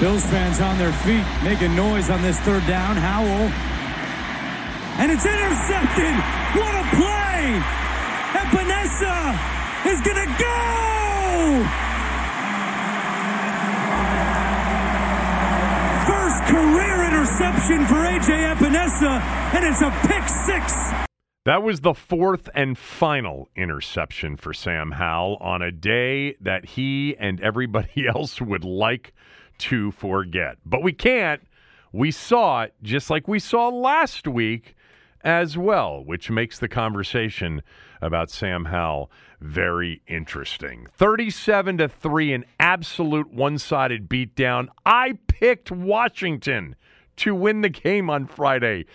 Bills fans on their feet making noise on this third down. Howell. And it's intercepted. What a play. Epenesa is to go. First career interception for A.J. Epenesa, and it's a pick six. That was the fourth and final interception for Sam Howell on a day that he and everybody else would like to forget. But we can't. We saw it just like we saw last week as well, which makes the conversation about Sam Howell very interesting. 37 to 3 an absolute one-sided beatdown. I picked Washington to win the game on Friday.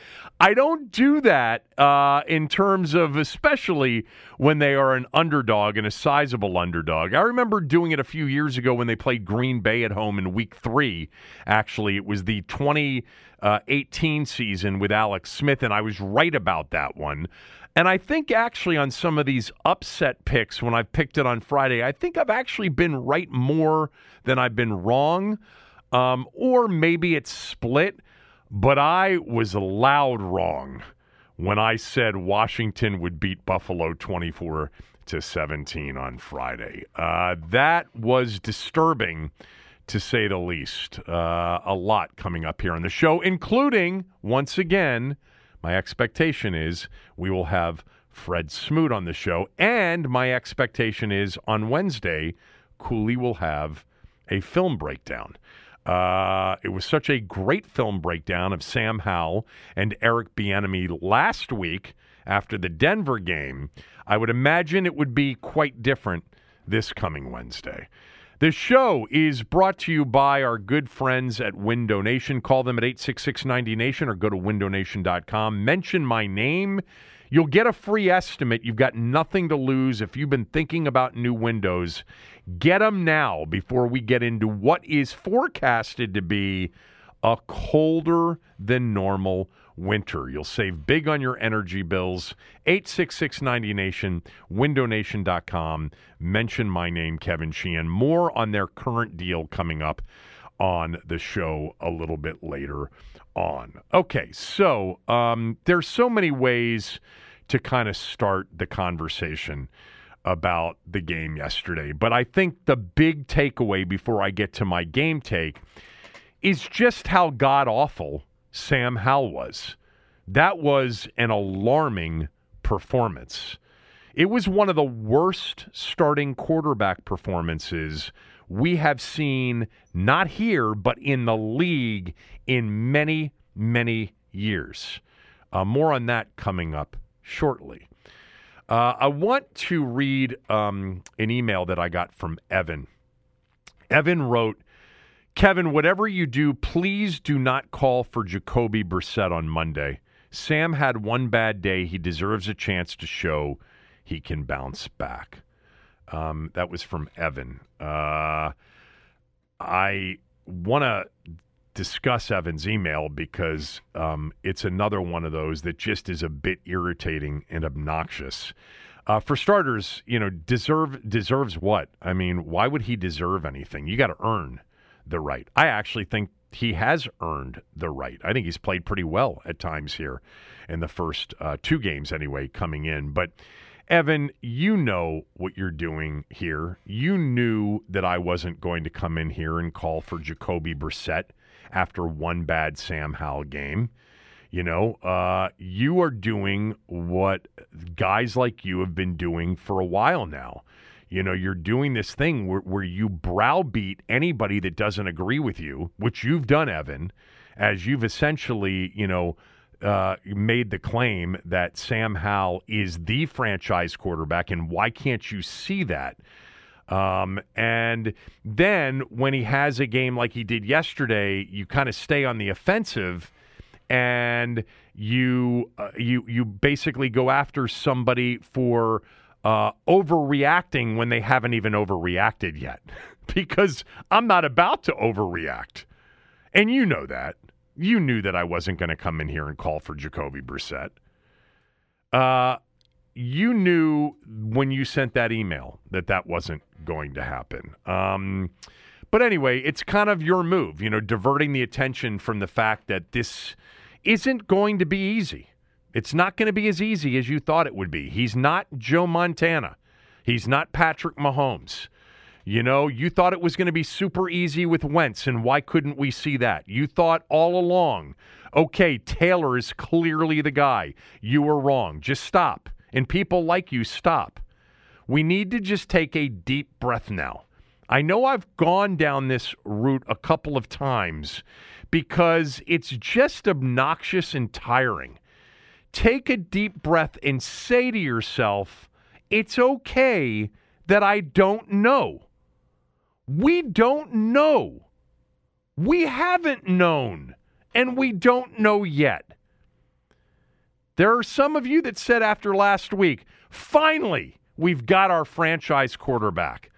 I don't do that uh, in terms of, especially when they are an underdog and a sizable underdog. I remember doing it a few years ago when they played Green Bay at home in week three. Actually, it was the 2018 season with Alex Smith, and I was right about that one. And I think actually on some of these upset picks, when I've picked it on Friday, I think I've actually been right more than I've been wrong. Um, or maybe it's split. But I was loud wrong when I said Washington would beat Buffalo 24 to 17 on Friday. Uh, that was disturbing to say the least. Uh, a lot coming up here on the show, including, once again, my expectation is we will have Fred Smoot on the show. And my expectation is on Wednesday, Cooley will have a film breakdown. Uh, it was such a great film breakdown of Sam Howell and Eric Bieniemy last week after the Denver game. I would imagine it would be quite different this coming Wednesday. The show is brought to you by our good friends at Window Nation. Call them at 866 90Nation or go to windownation.com. Mention my name. You'll get a free estimate. You've got nothing to lose if you've been thinking about new windows. Get them now before we get into what is forecasted to be a colder than normal winter. You'll save big on your energy bills. 86690Nation, windownation.com. Mention my name, Kevin Sheehan. More on their current deal coming up on the show a little bit later on. Okay, so um, there's so many ways to kind of start the conversation about the game yesterday. But I think the big takeaway before I get to my game take is just how god awful Sam Howell was. That was an alarming performance. It was one of the worst starting quarterback performances we have seen, not here, but in the league in many, many years. Uh, more on that coming up shortly. Uh, I want to read um, an email that I got from Evan. Evan wrote, Kevin, whatever you do, please do not call for Jacoby Brissett on Monday. Sam had one bad day. He deserves a chance to show he can bounce back. Um, that was from Evan. Uh, I want to discuss Evan's email because um, it's another one of those that just is a bit irritating and obnoxious. Uh, for starters, you know, deserve deserves what? I mean, why would he deserve anything? You got to earn the right. I actually think he has earned the right. I think he's played pretty well at times here in the first uh, two games, anyway, coming in. But Evan, you know what you're doing here. You knew that I wasn't going to come in here and call for Jacoby Brissett after one bad Sam Howell game. You know, uh, you are doing what guys like you have been doing for a while now. You know, you're doing this thing where, where you browbeat anybody that doesn't agree with you, which you've done, Evan, as you've essentially, you know, uh, made the claim that Sam Howell is the franchise quarterback, and why can't you see that? Um, and then when he has a game like he did yesterday, you kind of stay on the offensive and you uh, you you basically go after somebody for uh, overreacting when they haven't even overreacted yet. because I'm not about to overreact, and you know that. You knew that I wasn't going to come in here and call for Jacoby Brissett. Uh, you knew when you sent that email that that wasn't going to happen. Um, but anyway, it's kind of your move, you know, diverting the attention from the fact that this isn't going to be easy. It's not going to be as easy as you thought it would be. He's not Joe Montana. He's not Patrick Mahomes. You know, you thought it was going to be super easy with Wentz, and why couldn't we see that? You thought all along, okay, Taylor is clearly the guy. You were wrong. Just stop. And people like you, stop. We need to just take a deep breath now. I know I've gone down this route a couple of times because it's just obnoxious and tiring. Take a deep breath and say to yourself, it's okay that I don't know. We don't know. We haven't known, and we don't know yet. There are some of you that said after last week, finally, we've got our franchise quarterback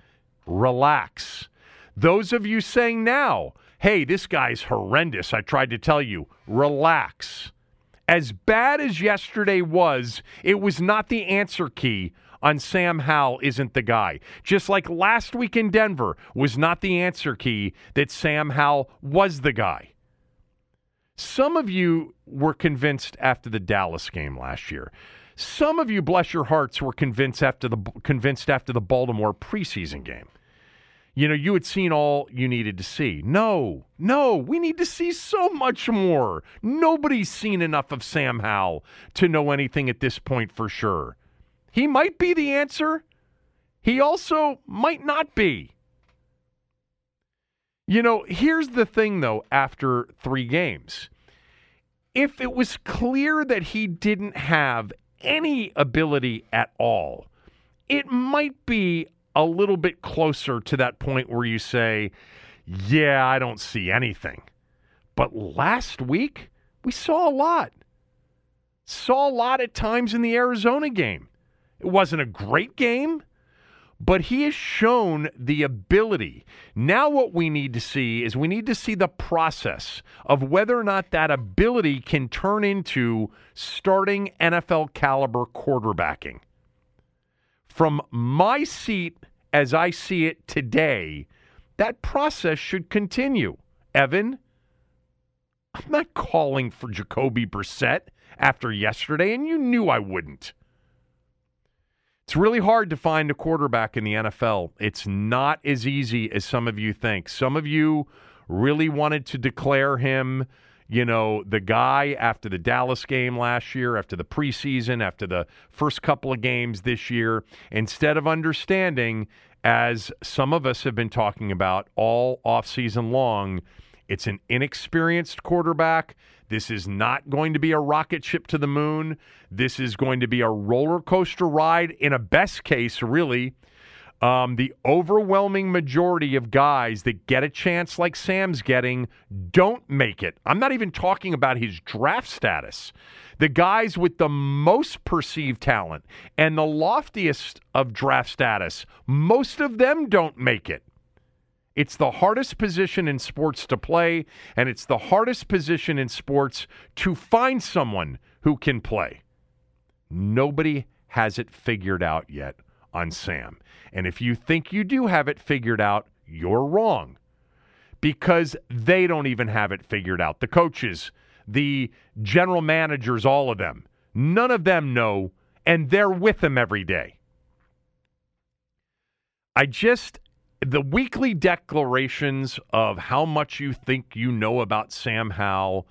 relax. Those of you saying now, hey, this guy's horrendous, I tried to tell you, relax. As bad as yesterday was, it was not the answer key on Sam Howell isn't the guy. Just like last week in Denver was not the answer key that Sam Howell was the guy. Some of you were convinced after the Dallas game last year. Some of you, bless your hearts, were convinced after the convinced after the Baltimore preseason game you know, you had seen all you needed to see. No, no, we need to see so much more. Nobody's seen enough of Sam Howell to know anything at this point for sure. He might be the answer, he also might not be. You know, here's the thing though, after three games. If it was clear that he didn't have any ability at all, it might be a little bit closer to that point where you say, yeah, I don't see anything. But last week, we saw a lot. Saw a lot at times in the Arizona game. It wasn't a great game, but he has shown the ability. Now, what we need to see is we need to see the process of whether or not that ability can turn into starting NFL caliber quarterbacking. From my seat as I see it today, that process should continue. Evan, I'm not calling for Jacoby Brissett after yesterday, and you knew I wouldn't. It's really hard to find a quarterback in the NFL. It's not as easy as some of you think. Some of you really wanted to declare him you know, the guy after the Dallas game last year, after the preseason, after the first couple of games this year, instead of understanding, as some of us have been talking about all offseason long, it's an inexperienced quarterback. This is not going to be a rocket ship to the moon. This is going to be a roller coaster ride in a best case, really. Um, the overwhelming majority of guys that get a chance like Sam's getting don't make it. I'm not even talking about his draft status. The guys with the most perceived talent and the loftiest of draft status, most of them don't make it. It's the hardest position in sports to play, and it's the hardest position in sports to find someone who can play. Nobody has it figured out yet on Sam. And if you think you do have it figured out, you're wrong because they don't even have it figured out. The coaches, the general managers, all of them, none of them know, and they're with them every day. I just, the weekly declarations of how much you think you know about Sam Howell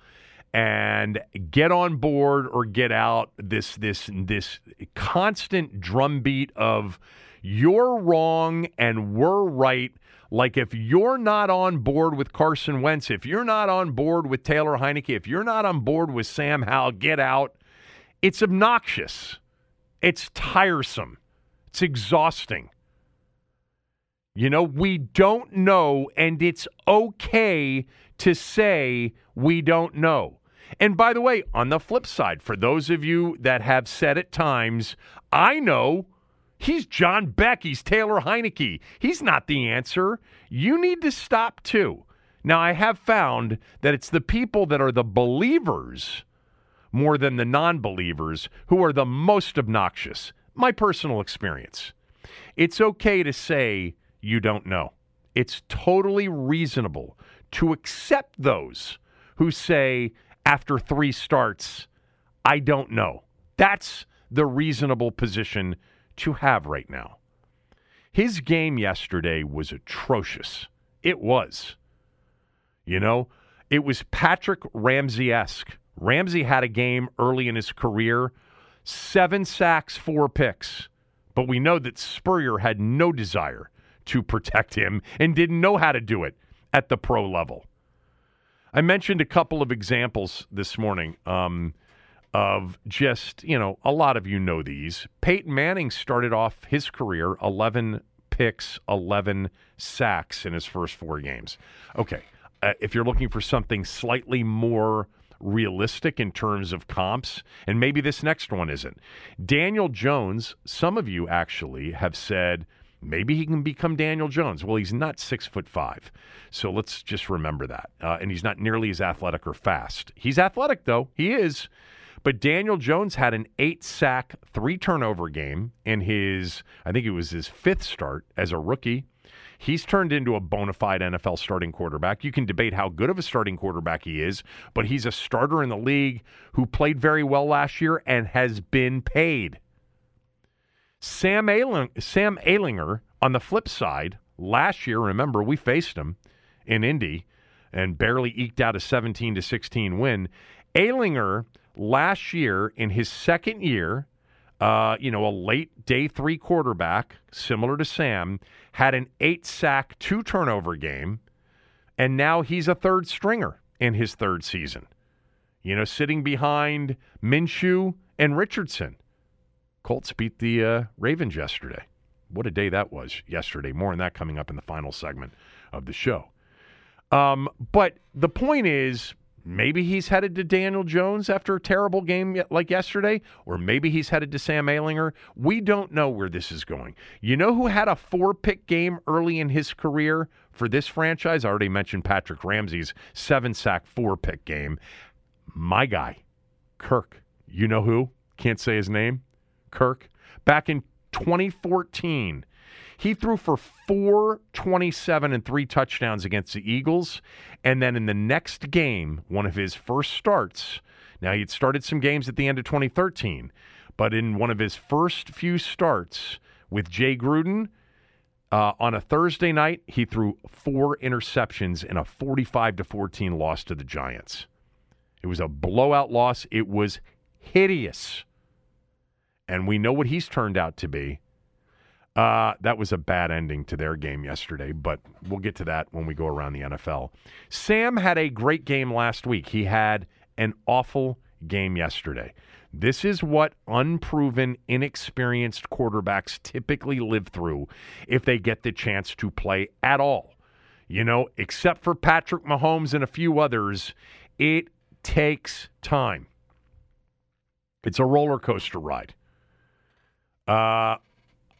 and get on board or get out this this this constant drumbeat of you're wrong and we're right like if you're not on board with Carson Wentz, if you're not on board with Taylor Heinicke, if you're not on board with Sam Howell, get out. It's obnoxious. It's tiresome. It's exhausting. You know, we don't know, and it's okay to say we don't know. And by the way, on the flip side, for those of you that have said at times, I know he's John Beck, he's Taylor Heinicke. He's not the answer. You need to stop too. Now, I have found that it's the people that are the believers more than the non believers who are the most obnoxious. My personal experience. It's okay to say you don't know. It's totally reasonable to accept those who say, after three starts, I don't know. That's the reasonable position to have right now. His game yesterday was atrocious. It was. You know, it was Patrick Ramsey esque. Ramsey had a game early in his career, seven sacks, four picks. But we know that Spurrier had no desire to protect him and didn't know how to do it at the pro level. I mentioned a couple of examples this morning um, of just, you know, a lot of you know these. Peyton Manning started off his career 11 picks, 11 sacks in his first four games. Okay. Uh, if you're looking for something slightly more realistic in terms of comps, and maybe this next one isn't. Daniel Jones, some of you actually have said maybe he can become Daniel Jones. Well, he's not six foot five, so let's just remember that. Uh, and he's not nearly as athletic or fast. He's athletic though. He is. But Daniel Jones had an eight sack, three turnover game in his, I think it was his fifth start as a rookie. He's turned into a bona fide NFL starting quarterback. You can debate how good of a starting quarterback he is, but he's a starter in the league who played very well last year and has been paid. Sam, Ayling, Sam on the flip side, last year, remember, we faced him in Indy and barely eked out a 17 to 16 win. Ehlinger last year in his second year, uh, you know, a late day three quarterback, similar to Sam, had an eight sack, two turnover game, and now he's a third stringer in his third season. You know, sitting behind Minshew and Richardson. Colts beat the uh, Ravens yesterday. What a day that was yesterday. More on that coming up in the final segment of the show. Um, but the point is, maybe he's headed to Daniel Jones after a terrible game like yesterday, or maybe he's headed to Sam Ehlinger. We don't know where this is going. You know who had a four pick game early in his career for this franchise? I already mentioned Patrick Ramsey's seven sack, four pick game. My guy, Kirk. You know who? Can't say his name. Kirk. Back in 2014, he threw for 427 and three touchdowns against the Eagles. And then in the next game, one of his first starts, now he'd started some games at the end of 2013, but in one of his first few starts with Jay Gruden, uh, on a Thursday night, he threw four interceptions in a 45 to 14 loss to the Giants. It was a blowout loss. It was hideous. And we know what he's turned out to be. Uh, that was a bad ending to their game yesterday, but we'll get to that when we go around the NFL. Sam had a great game last week. He had an awful game yesterday. This is what unproven, inexperienced quarterbacks typically live through if they get the chance to play at all. You know, except for Patrick Mahomes and a few others, it takes time. It's a roller coaster ride. Uh,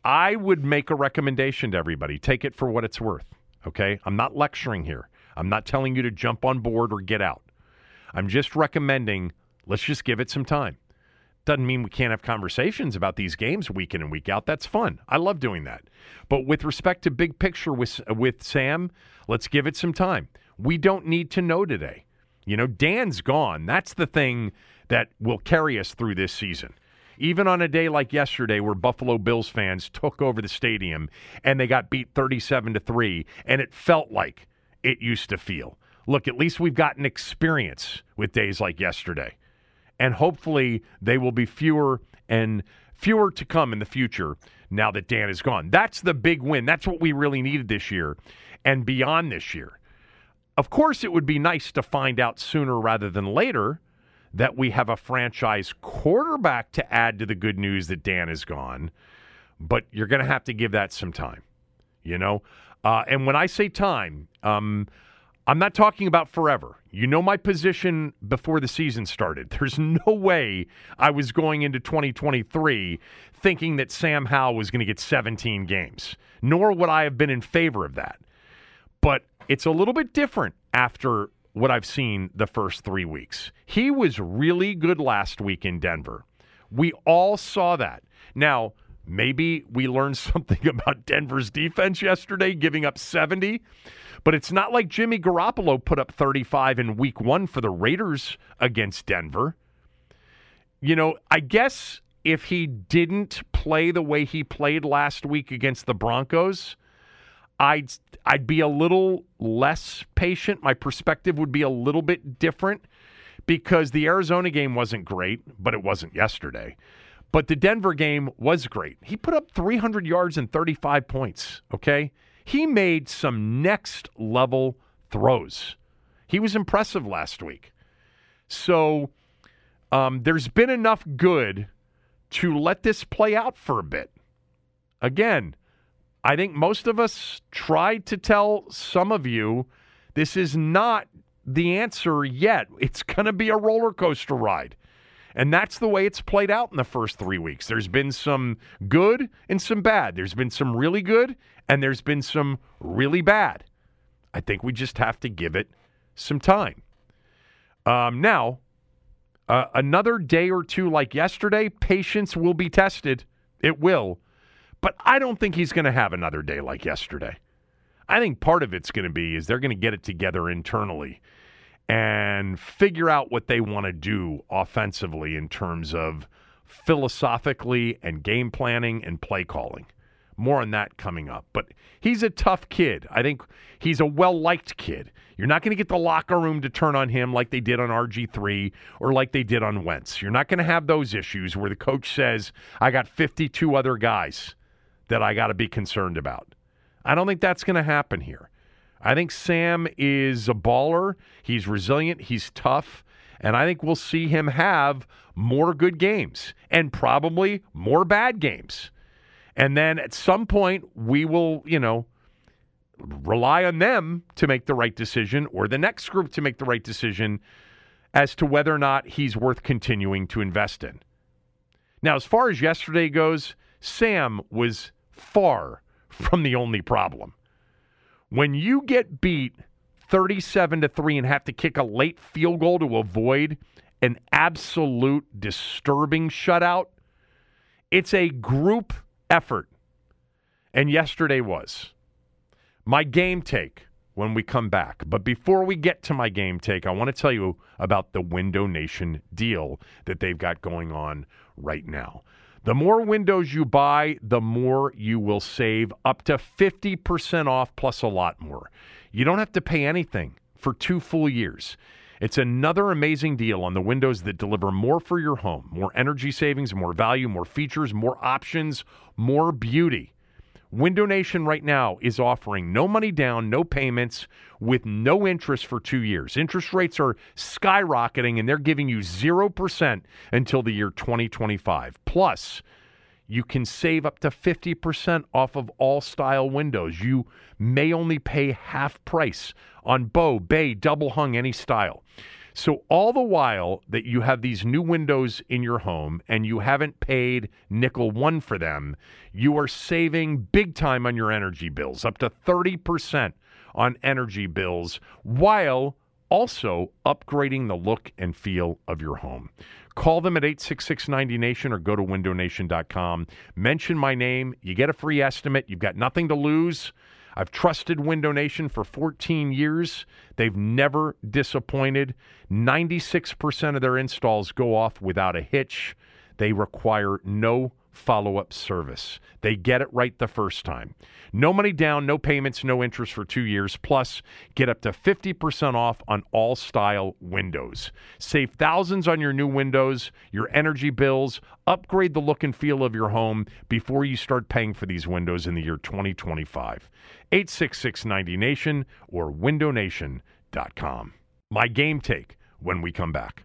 I would make a recommendation to everybody. Take it for what it's worth. Okay? I'm not lecturing here. I'm not telling you to jump on board or get out. I'm just recommending let's just give it some time. Doesn't mean we can't have conversations about these games week in and week out. That's fun. I love doing that. But with respect to big picture with with Sam, let's give it some time. We don't need to know today. You know, Dan's gone. That's the thing that will carry us through this season. Even on a day like yesterday where Buffalo Bills fans took over the stadium and they got beat 37 to 3 and it felt like it used to feel. Look, at least we've gotten experience with days like yesterday. And hopefully they will be fewer and fewer to come in the future now that Dan is gone. That's the big win. That's what we really needed this year and beyond this year. Of course, it would be nice to find out sooner rather than later that we have a franchise quarterback to add to the good news that Dan is gone, but you're going to have to give that some time, you know? Uh, and when I say time, um, I'm not talking about forever. You know my position before the season started. There's no way I was going into 2023 thinking that Sam Howell was going to get 17 games, nor would I have been in favor of that. But it's a little bit different after what I've seen the first three weeks. He was really good last week in Denver. We all saw that. Now, maybe we learned something about Denver's defense yesterday, giving up 70, but it's not like Jimmy Garoppolo put up 35 in week one for the Raiders against Denver. You know, I guess if he didn't play the way he played last week against the Broncos, I'd I'd be a little less patient. My perspective would be a little bit different because the Arizona game wasn't great, but it wasn't yesterday. But the Denver game was great. He put up 300 yards and 35 points, okay? He made some next level throws. He was impressive last week. So um, there's been enough good to let this play out for a bit. Again, I think most of us tried to tell some of you this is not the answer yet. It's going to be a roller coaster ride. And that's the way it's played out in the first three weeks. There's been some good and some bad. There's been some really good and there's been some really bad. I think we just have to give it some time. Um, now, uh, another day or two like yesterday, patience will be tested. It will. But I don't think he's going to have another day like yesterday. I think part of it's going to be is they're going to get it together internally and figure out what they want to do offensively in terms of philosophically and game planning and play calling. More on that coming up. But he's a tough kid. I think he's a well liked kid. You're not going to get the locker room to turn on him like they did on RG3 or like they did on Wentz. You're not going to have those issues where the coach says, I got 52 other guys that I got to be concerned about. I don't think that's going to happen here. I think Sam is a baller. He's resilient. He's tough. And I think we'll see him have more good games and probably more bad games. And then at some point, we will, you know, rely on them to make the right decision or the next group to make the right decision as to whether or not he's worth continuing to invest in. Now, as far as yesterday goes, Sam was far from the only problem. When you get beat 37 to 3 and have to kick a late field goal to avoid an absolute disturbing shutout, it's a group effort. And yesterday was. My game take when we come back. But before we get to my game take, I want to tell you about the Window Nation deal that they've got going on right now. The more windows you buy, the more you will save up to 50% off plus a lot more. You don't have to pay anything for two full years. It's another amazing deal on the windows that deliver more for your home more energy savings, more value, more features, more options, more beauty. Window Nation right now is offering no money down, no payments, with no interest for two years. Interest rates are skyrocketing and they're giving you 0% until the year 2025. Plus, you can save up to 50% off of all style windows. You may only pay half price on bow, bay, double hung, any style. So, all the while that you have these new windows in your home and you haven't paid nickel one for them, you are saving big time on your energy bills, up to 30% on energy bills, while also upgrading the look and feel of your home. Call them at 866 90Nation or go to windownation.com. Mention my name. You get a free estimate. You've got nothing to lose. I've trusted Window Nation for 14 years. They've never disappointed. 96% of their installs go off without a hitch. They require no follow up service. They get it right the first time. No money down, no payments, no interest for two years. Plus, get up to 50% off on all style windows. Save thousands on your new windows, your energy bills, upgrade the look and feel of your home before you start paying for these windows in the year 2025. 866 90Nation or windownation.com. My game take when we come back.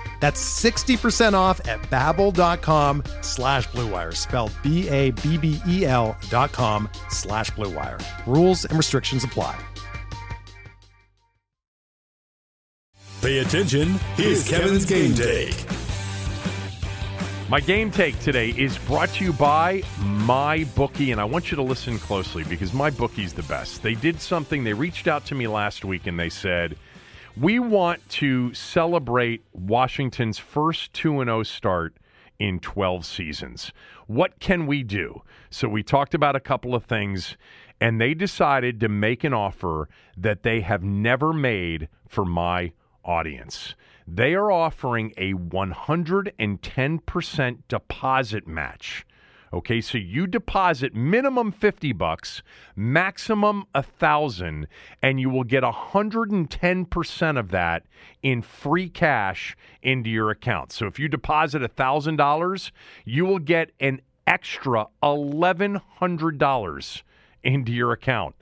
That's 60% off at babbel.com slash bluewire, spelled B-A-B-B-E-L dot com slash bluewire. Rules and restrictions apply. Pay attention. Here's Kevin's game take. My game take today is brought to you by My Bookie, and I want you to listen closely because My Bookie's the best. They did something, they reached out to me last week and they said, We want to celebrate Washington's first 2 0 start in 12 seasons. What can we do? So we talked about a couple of things, and they decided to make an offer that they have never made for my audience. They are offering a 110% deposit match. Okay, so you deposit minimum 50 bucks, maximum a 1000 and you will get 110% of that in free cash into your account. So if you deposit $1000, you will get an extra $1100 into your account.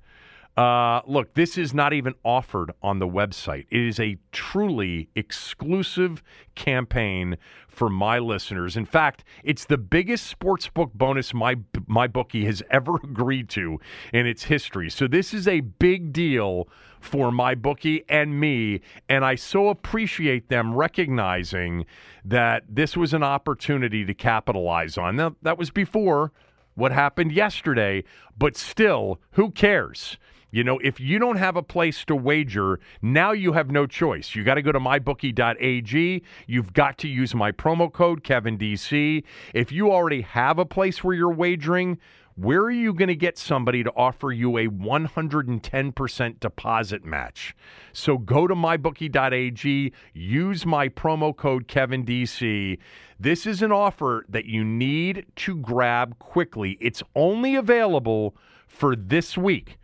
Uh, look, this is not even offered on the website. It is a truly exclusive campaign for my listeners. In fact, it's the biggest sportsbook bonus my my bookie has ever agreed to in its history. So this is a big deal for my bookie and me, and I so appreciate them recognizing that this was an opportunity to capitalize on. Now, that was before what happened yesterday, but still, who cares? You know, if you don't have a place to wager, now you have no choice. You got to go to mybookie.ag. You've got to use my promo code KevinDC. If you already have a place where you're wagering, where are you going to get somebody to offer you a 110% deposit match? So go to mybookie.ag, use my promo code KevinDC. This is an offer that you need to grab quickly. It's only available for this week.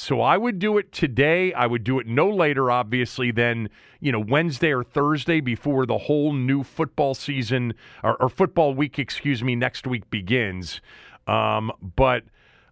So I would do it today. I would do it no later, obviously, than you know Wednesday or Thursday before the whole new football season or, or football week, excuse me, next week begins. Um, but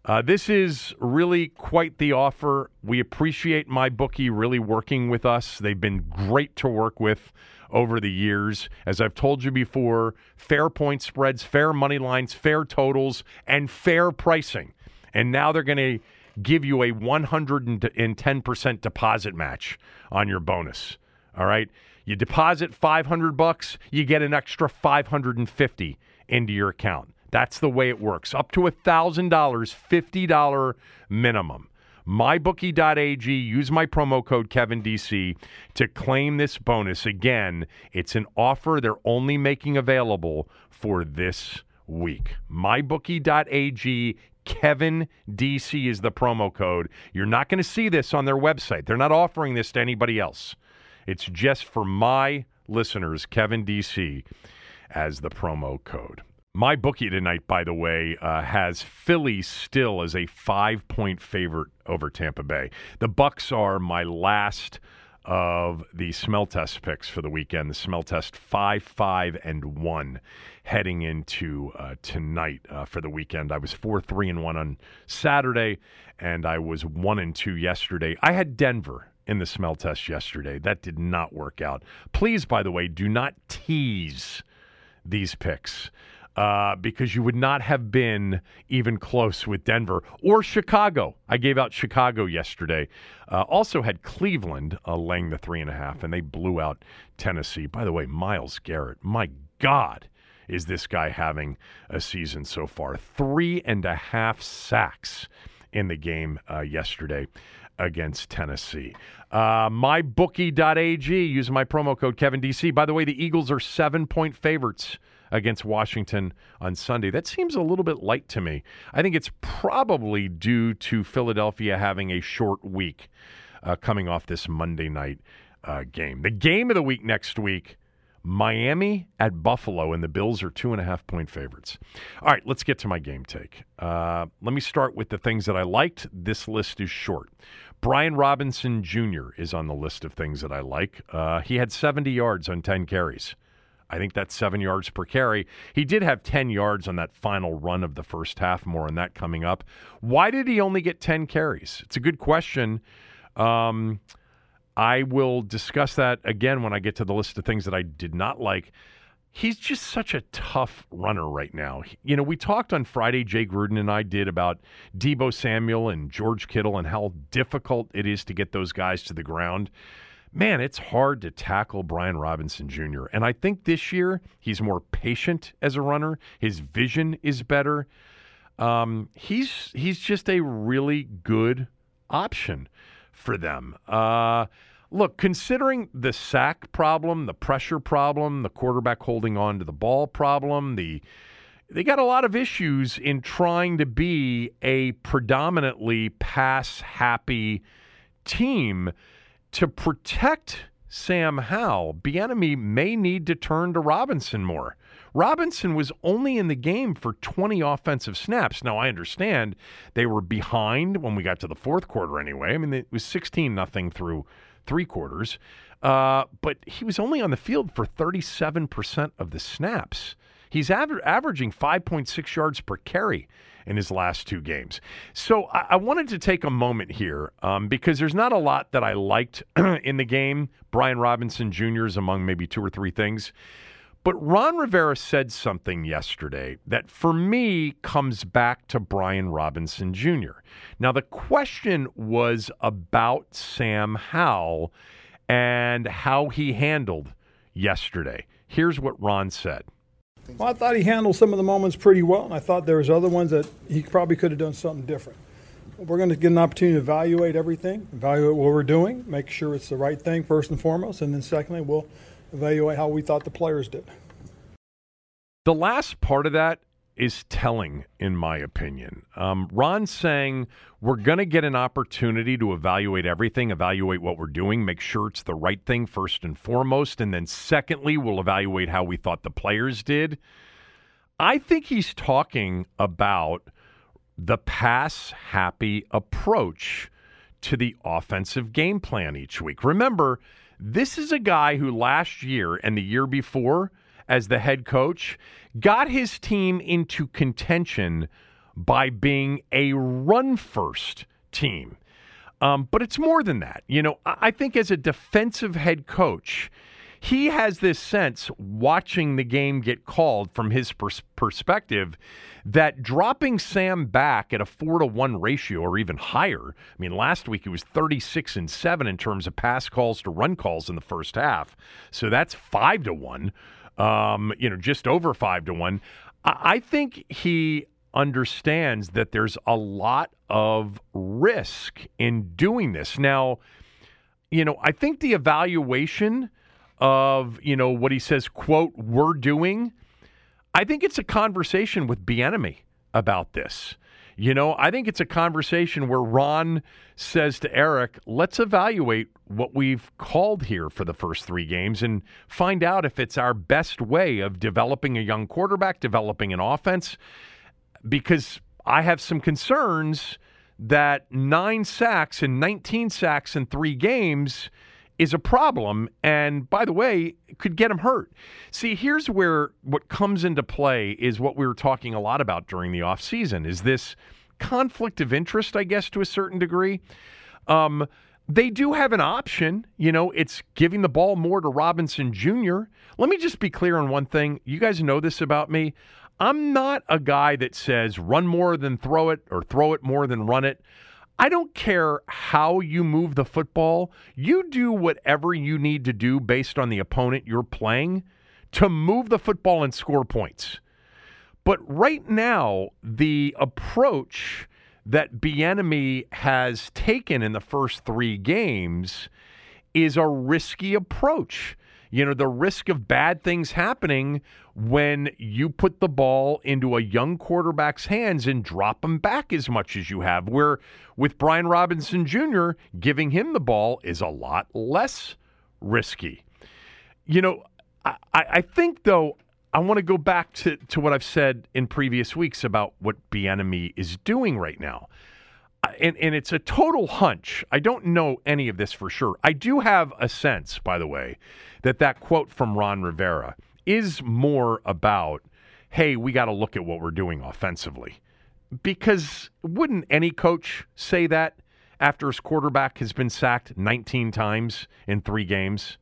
uh, this is really quite the offer. We appreciate my bookie really working with us. They've been great to work with over the years. As I've told you before, fair point spreads, fair money lines, fair totals, and fair pricing. And now they're going to give you a 110% deposit match on your bonus. All right? You deposit 500 bucks, you get an extra 550 into your account. That's the way it works. Up to $1,000, $50 minimum. MyBookie.ag, use my promo code KevinDC to claim this bonus. Again, it's an offer they're only making available for this week. MyBookie.ag, Kevin DC is the promo code. You're not going to see this on their website. They're not offering this to anybody else. It's just for my listeners, Kevin DC, as the promo code. My bookie tonight, by the way, uh, has Philly still as a five point favorite over Tampa Bay. The Bucs are my last of the smell test picks for the weekend. The smell test five, five, and one heading into uh, tonight uh, for the weekend. I was four, three, and one on Saturday, and I was one and two yesterday. I had Denver in the smell test yesterday. That did not work out. Please, by the way, do not tease these picks uh, because you would not have been even close with Denver or Chicago. I gave out Chicago yesterday. Uh, also had Cleveland uh, laying the three and a half, and they blew out Tennessee. By the way, Myles Garrett, my God, is this guy having a season so far? Three and a half sacks in the game uh, yesterday against Tennessee. Uh, mybookie.ag, use my promo code KevinDC. By the way, the Eagles are seven point favorites against Washington on Sunday. That seems a little bit light to me. I think it's probably due to Philadelphia having a short week uh, coming off this Monday night uh, game. The game of the week next week. Miami at Buffalo, and the Bills are two and a half point favorites. All right, let's get to my game take. Uh, let me start with the things that I liked. This list is short. Brian Robinson Jr. is on the list of things that I like. Uh, he had 70 yards on 10 carries. I think that's seven yards per carry. He did have 10 yards on that final run of the first half. More on that coming up. Why did he only get 10 carries? It's a good question. Um, I will discuss that again when I get to the list of things that I did not like. He's just such a tough runner right now. You know, we talked on Friday, Jay Gruden and I did about Deebo Samuel and George Kittle and how difficult it is to get those guys to the ground man, it's hard to tackle Brian Robinson Jr. And I think this year he's more patient as a runner. His vision is better. Um, he's he's just a really good option for them. Uh, look, considering the sack problem, the pressure problem, the quarterback holding on to the ball problem, the they got a lot of issues in trying to be a predominantly pass happy team to protect Sam Howell, Bieniemy may need to turn to Robinson more. Robinson was only in the game for 20 offensive snaps. Now I understand they were behind when we got to the fourth quarter anyway. I mean it was 16 nothing through three quarters, uh, but he was only on the field for 37 percent of the snaps. He's aver- averaging 5.6 yards per carry in his last two games. So I, I wanted to take a moment here um, because there's not a lot that I liked in the game. Brian Robinson Jr. is among maybe two or three things. But Ron Rivera said something yesterday that for me comes back to Brian Robinson Jr. Now, the question was about Sam Howell and how he handled yesterday. Here's what Ron said. Well, I thought he handled some of the moments pretty well, and I thought there was other ones that he probably could have done something different. We're going to get an opportunity to evaluate everything, evaluate what we're doing, make sure it's the right thing first and foremost, and then secondly, we'll evaluate how we thought the players did. The last part of that is telling, in my opinion. Um, Ron saying we're going to get an opportunity to evaluate everything, evaluate what we're doing, make sure it's the right thing first and foremost, and then secondly, we'll evaluate how we thought the players did. I think he's talking about the pass happy approach to the offensive game plan each week. Remember, this is a guy who last year and the year before, as the head coach, got his team into contention by being a run first team. Um, but it's more than that. You know, I think as a defensive head coach, he has this sense watching the game get called from his pers- perspective that dropping Sam back at a four to one ratio or even higher. I mean, last week he was 36 and seven in terms of pass calls to run calls in the first half. So that's five to one, um, you know, just over five to one. I, think he understands that there's a lot of risk in doing this. Now, you know, I think the evaluation of, you know, what he says, quote, we're doing, I think it's a conversation with Bieniemy about this. You know, I think it's a conversation where Ron says to Eric, let's evaluate what we've called here for the first three games and find out if it's our best way of developing a young quarterback, developing an offense. Because I have some concerns that nine sacks and 19 sacks in three games is a problem. And by the way, could get him hurt. See, here's where what comes into play is what we were talking a lot about during the offseason is this conflict of interest, I guess, to a certain degree. Um, they do have an option. You know, it's giving the ball more to Robinson Jr. Let me just be clear on one thing. You guys know this about me. I'm not a guy that says run more than throw it or throw it more than run it. I don't care how you move the football. You do whatever you need to do based on the opponent you're playing to move the football and score points. But right now, the approach that Bieniemy has taken in the first three games is a risky approach you know, the risk of bad things happening when you put the ball into a young quarterback's hands and drop him back as much as you have. Where with Brian Robinson Jr., giving him the ball is a lot less risky. You know, I, I think, though, I want to go back to, to what I've said in previous weeks about what Bieniemy is doing right now and, and it's a total hunch. I don't know any of this for sure. I do have a sense, by the way, that that quote from Ron Rivera is more about, hey, we got to look at what we're doing offensively. Because wouldn't any coach say that after his quarterback has been sacked 19 times in three games?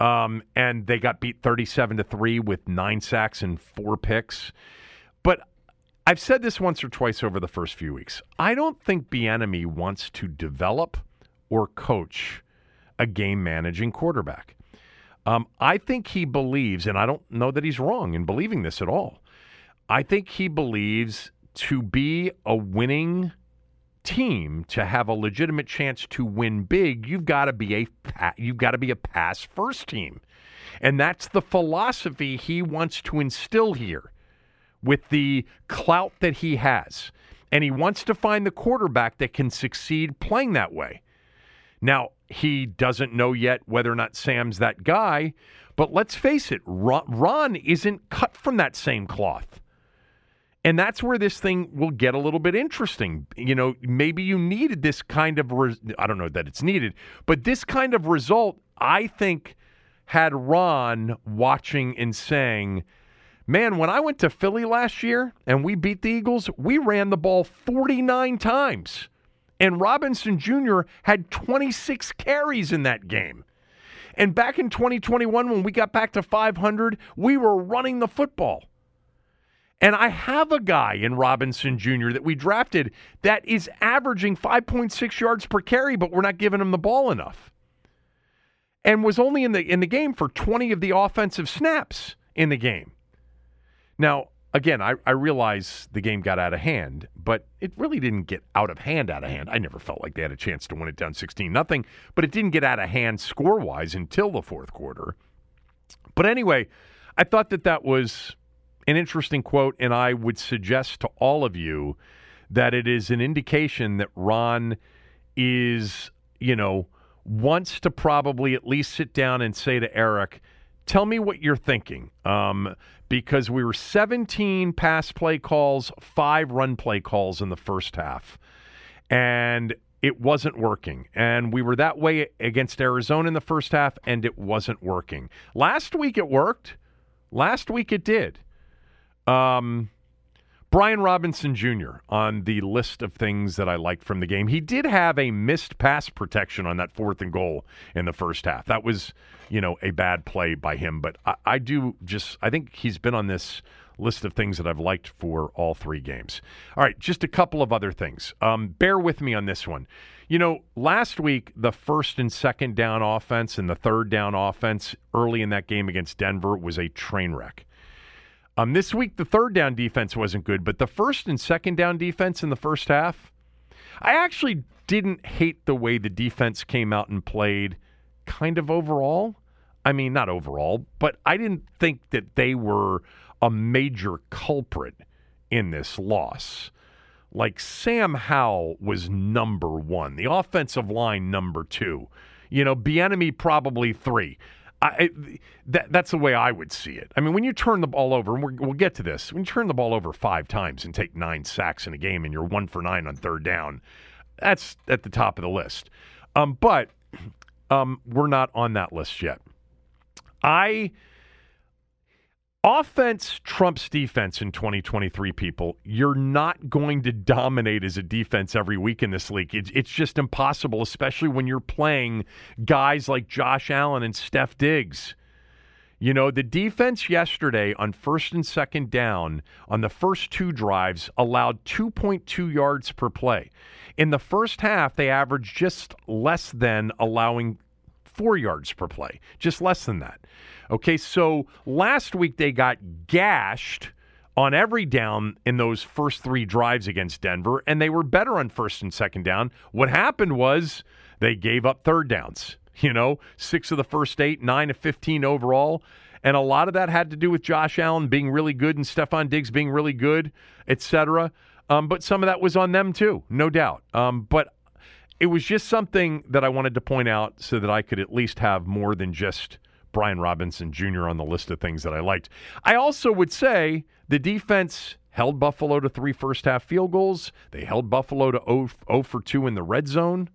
Um, and they got beat 37 to 3 with nine sacks and four picks. But I've said this once or twice over the first few weeks. I don't think Bieniemy wants to develop or coach a game managing quarterback. Um, I think he believes, and I don't know that he's wrong in believing this at all. I think he believes to be a winning team, to have a legitimate chance to win big, you've got to be a you've got to be a pass first team, and that's the philosophy he wants to instill here with the clout that he has. And he wants to find the quarterback that can succeed playing that way. Now, he doesn't know yet whether or not Sam's that guy, but let's face it, Ron isn't cut from that same cloth. And that's where this thing will get a little bit interesting. You know, maybe you needed this kind of, re- I don't know that it's needed, but this kind of result, I think, had Ron watching and saying, Man, when I went to Philly last year and we beat the Eagles, we ran the ball 49 times. And Robinson Jr. had 26 carries in that game. And back in 2021, when we got back to 500, we were running the football. And I have a guy in Robinson Jr. that we drafted that is averaging 5.6 yards per carry, but we're not giving him the ball enough. And was only in the in the game for 20 of the offensive snaps in the game. Now, again, I, I realize the game got out of hand, but it really didn't get out of hand, out of hand. I never felt like they had a chance to win it down 16 nothing, but it didn't get out of hand score wise until the fourth quarter. But anyway, I thought that that was an interesting quote, and I would suggest to all of you that it is an indication that Ron is, you know, wants to probably at least sit down and say to Eric, Tell me what you're thinking. Um, because we were 17 pass play calls, five run play calls in the first half. And it wasn't working. And we were that way against Arizona in the first half, and it wasn't working. Last week it worked. Last week it did. Um, Brian Robinson Jr. on the list of things that I liked from the game. He did have a missed pass protection on that fourth and goal in the first half. That was, you know, a bad play by him. But I, I do just, I think he's been on this list of things that I've liked for all three games. All right, just a couple of other things. Um, bear with me on this one. You know, last week, the first and second down offense and the third down offense early in that game against Denver was a train wreck. Um, this week, the third down defense wasn't good, but the first and second down defense in the first half, I actually didn't hate the way the defense came out and played kind of overall. I mean, not overall, but I didn't think that they were a major culprit in this loss. Like Sam Howell was number one, the offensive line number two. You know, Bieniemy probably three. I, that, that's the way I would see it. I mean, when you turn the ball over, and we'll get to this, when you turn the ball over five times and take nine sacks in a game and you're one for nine on third down, that's at the top of the list. Um, but um, we're not on that list yet. I offense trumps defense in 2023 people. You're not going to dominate as a defense every week in this league. It's, it's just impossible especially when you're playing guys like josh allen and steph diggs. You know the defense yesterday on first and second down on the first two drives allowed 2.2 yards per play. In the first half they averaged just less than allowing four yards per play just less than that Okay, so last week they got gashed on every down in those first three drives against Denver, and they were better on first and second down. What happened was they gave up third downs. You know, six of the first eight, nine of 15 overall. And a lot of that had to do with Josh Allen being really good and Stefon Diggs being really good, etc. Um, but some of that was on them too, no doubt. Um, but it was just something that I wanted to point out so that I could at least have more than just Brian Robinson Jr. on the list of things that I liked. I also would say the defense held Buffalo to three first half field goals. They held Buffalo to 0, 0 for 2 in the red zone.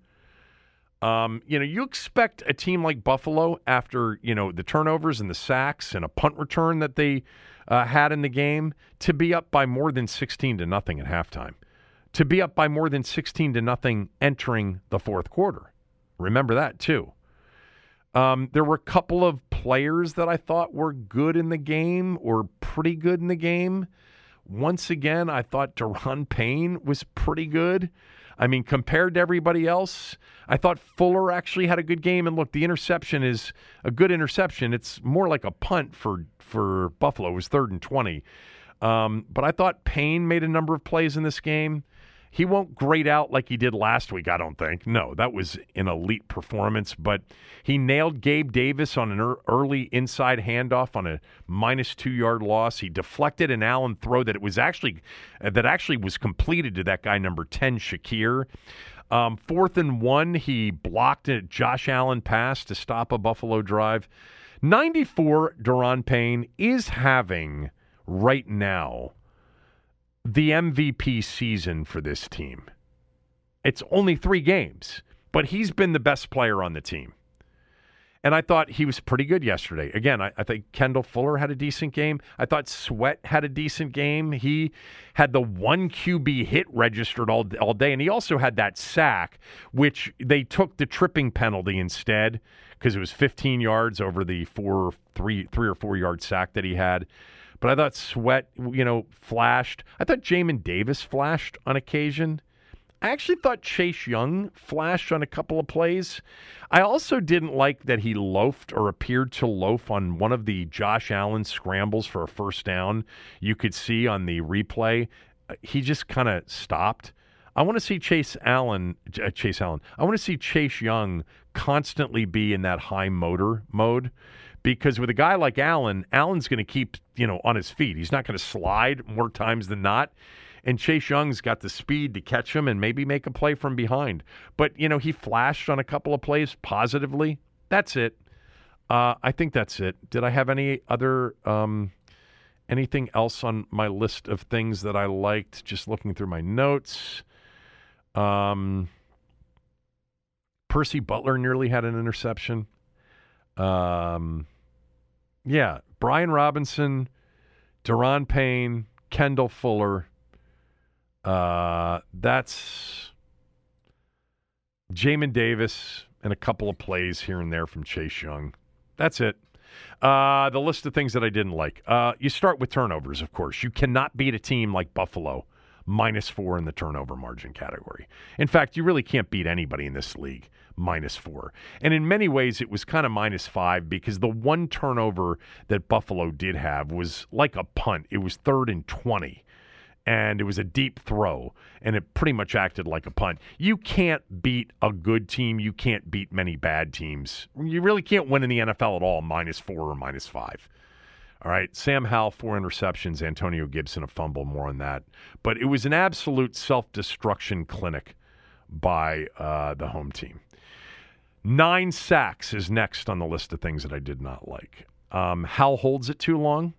Um, you know, you expect a team like Buffalo after, you know, the turnovers and the sacks and a punt return that they uh, had in the game to be up by more than 16 to nothing at halftime. To be up by more than 16 to nothing entering the fourth quarter. Remember that too. Um, there were a couple of players that I thought were good in the game or pretty good in the game. Once again, I thought Daron Payne was pretty good. I mean, compared to everybody else, I thought Fuller actually had a good game. And look, the interception is a good interception. It's more like a punt for for Buffalo. It was third and twenty. Um, but I thought Payne made a number of plays in this game. He won't grade out like he did last week, I don't think. No, that was an elite performance, but he nailed Gabe Davis on an early inside handoff on a minus 2-yard loss. He deflected an Allen throw that it was actually uh, that actually was completed to that guy number 10 Shakir. Um, fourth and one, he blocked a Josh Allen pass to stop a Buffalo drive. 94, Daron Payne is having right now the MVP season for this team. It's only three games, but he's been the best player on the team. And I thought he was pretty good yesterday. Again, I, I, think Kendall Fuller had a decent game. I thought Sweat had a decent game. He had the one QB hit registered all, all day, and he also had that sack, which they took the tripping penalty instead because it was 15 yards over the four, three, three or four yard sack that he had. But I thought Sweat, you know, flashed. I thought Jamin Davis flashed on occasion. I actually thought Chase Young flashed on a couple of plays. I also didn't like that he loafed or appeared to loaf on one of the Josh Allen scrambles for a first down. You could see on the replay, uh, he just kind of stopped. I want to see Chase Allen, uh, Chase Allen. I want to see Chase Young constantly be in that high motor mode because with a guy like Allen, Allen's going to keep, you know, on his feet. He's not going to slide more times than not. And Chase Young's got the speed to catch him and maybe make a play from behind. But, you know, he flashed on a couple of plays positively. That's it. Uh, I think that's it. Did I have any other um, anything else on my list of things that I liked? Just looking through my notes. Um, Percy Butler nearly had an interception. Um, yeah, Brian Robinson, Daron Payne, Kendall Fuller. Uh, that's Jamin Davis and a couple of plays here and there from Chase Young. That's it. Uh, the list of things that I didn't like. Uh, you start with turnovers, of course. You cannot beat a team like Buffalo minus four in the turnover margin category. In fact, you really can't beat anybody in this league minus four. And in many ways, it was kind of minus five because the one turnover that Buffalo did have was like a punt. It was third and 20 and it was a deep throw, and it pretty much acted like a punt. You can't beat a good team. You can't beat many bad teams. You really can't win in the NFL at all, minus four or minus five. All right, Sam Howell, four interceptions, Antonio Gibson, a fumble, more on that. But it was an absolute self destruction clinic by uh, the home team. Nine sacks is next on the list of things that I did not like. Um, Howell holds it too long.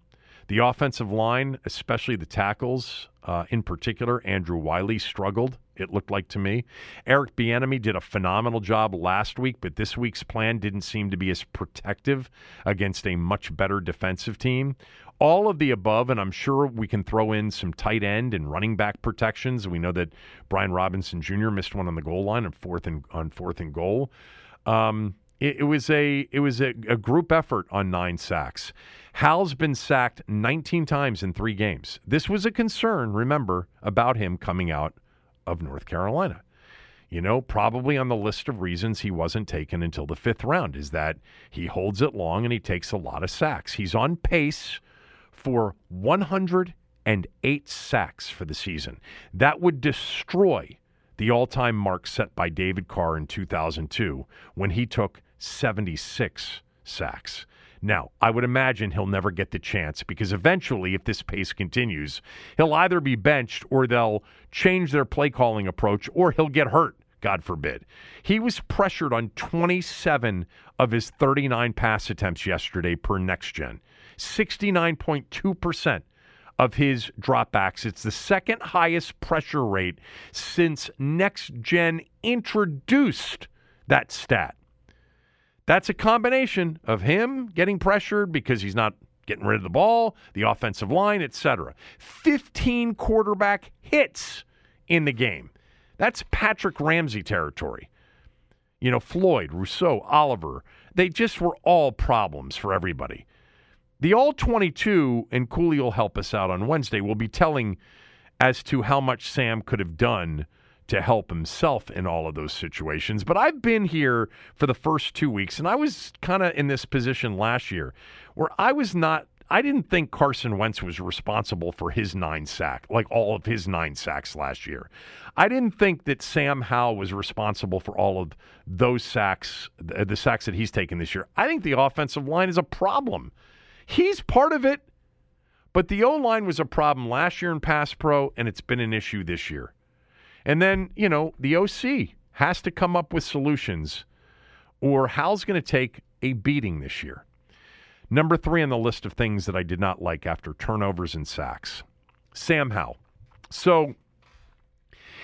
The offensive line, especially the tackles uh, in particular, Andrew Wylie struggled, it looked like to me. Eric Bieniemy did a phenomenal job last week, but this week's plan didn't seem to be as protective against a much better defensive team. All of the above, and I'm sure we can throw in some tight end and running back protections. We know that Brian Robinson Jr. missed one on the goal line on fourth and on fourth and goal. Um, it, it, was a it was a, a group effort on nine sacks. Howell's been sacked 19 times in three games. This was a concern, remember, about him coming out of North Carolina. You know, probably on the list of reasons he wasn't taken until the fifth round is that he holds it long and he takes a lot of sacks. He's on pace for 108 sacks for the season. That would destroy the all time mark set by David Carr in 2002 when he took 76 sacks. Now, I would imagine he'll never get the chance because eventually, if this pace continues, he'll either be benched or they'll change their play calling approach or he'll get hurt, God forbid. He was pressured on 27 of his 39 pass attempts yesterday per next gen, 69.2% of his dropbacks. It's the second highest pressure rate since Next Gen introduced that stat. That's a combination of him getting pressured because he's not getting rid of the ball, the offensive line, etc. 15 quarterback hits in the game. That's Patrick Ramsey territory. You know, Floyd, Rousseau, Oliver, they just were all problems for everybody. The All 22, and Cooley will help us out on Wednesday, will be telling as to how much Sam could have done to help himself in all of those situations. But I've been here for the first two weeks, and I was kind of in this position last year where I was not. I didn't think Carson Wentz was responsible for his nine sack, like all of his nine sacks last year. I didn't think that Sam Howell was responsible for all of those sacks, the sacks that he's taken this year. I think the offensive line is a problem. He's part of it, but the O line was a problem last year in pass pro, and it's been an issue this year. And then, you know, the OC has to come up with solutions, or Howell's going to take a beating this year. Number three on the list of things that I did not like after turnovers and sacks Sam Howell. So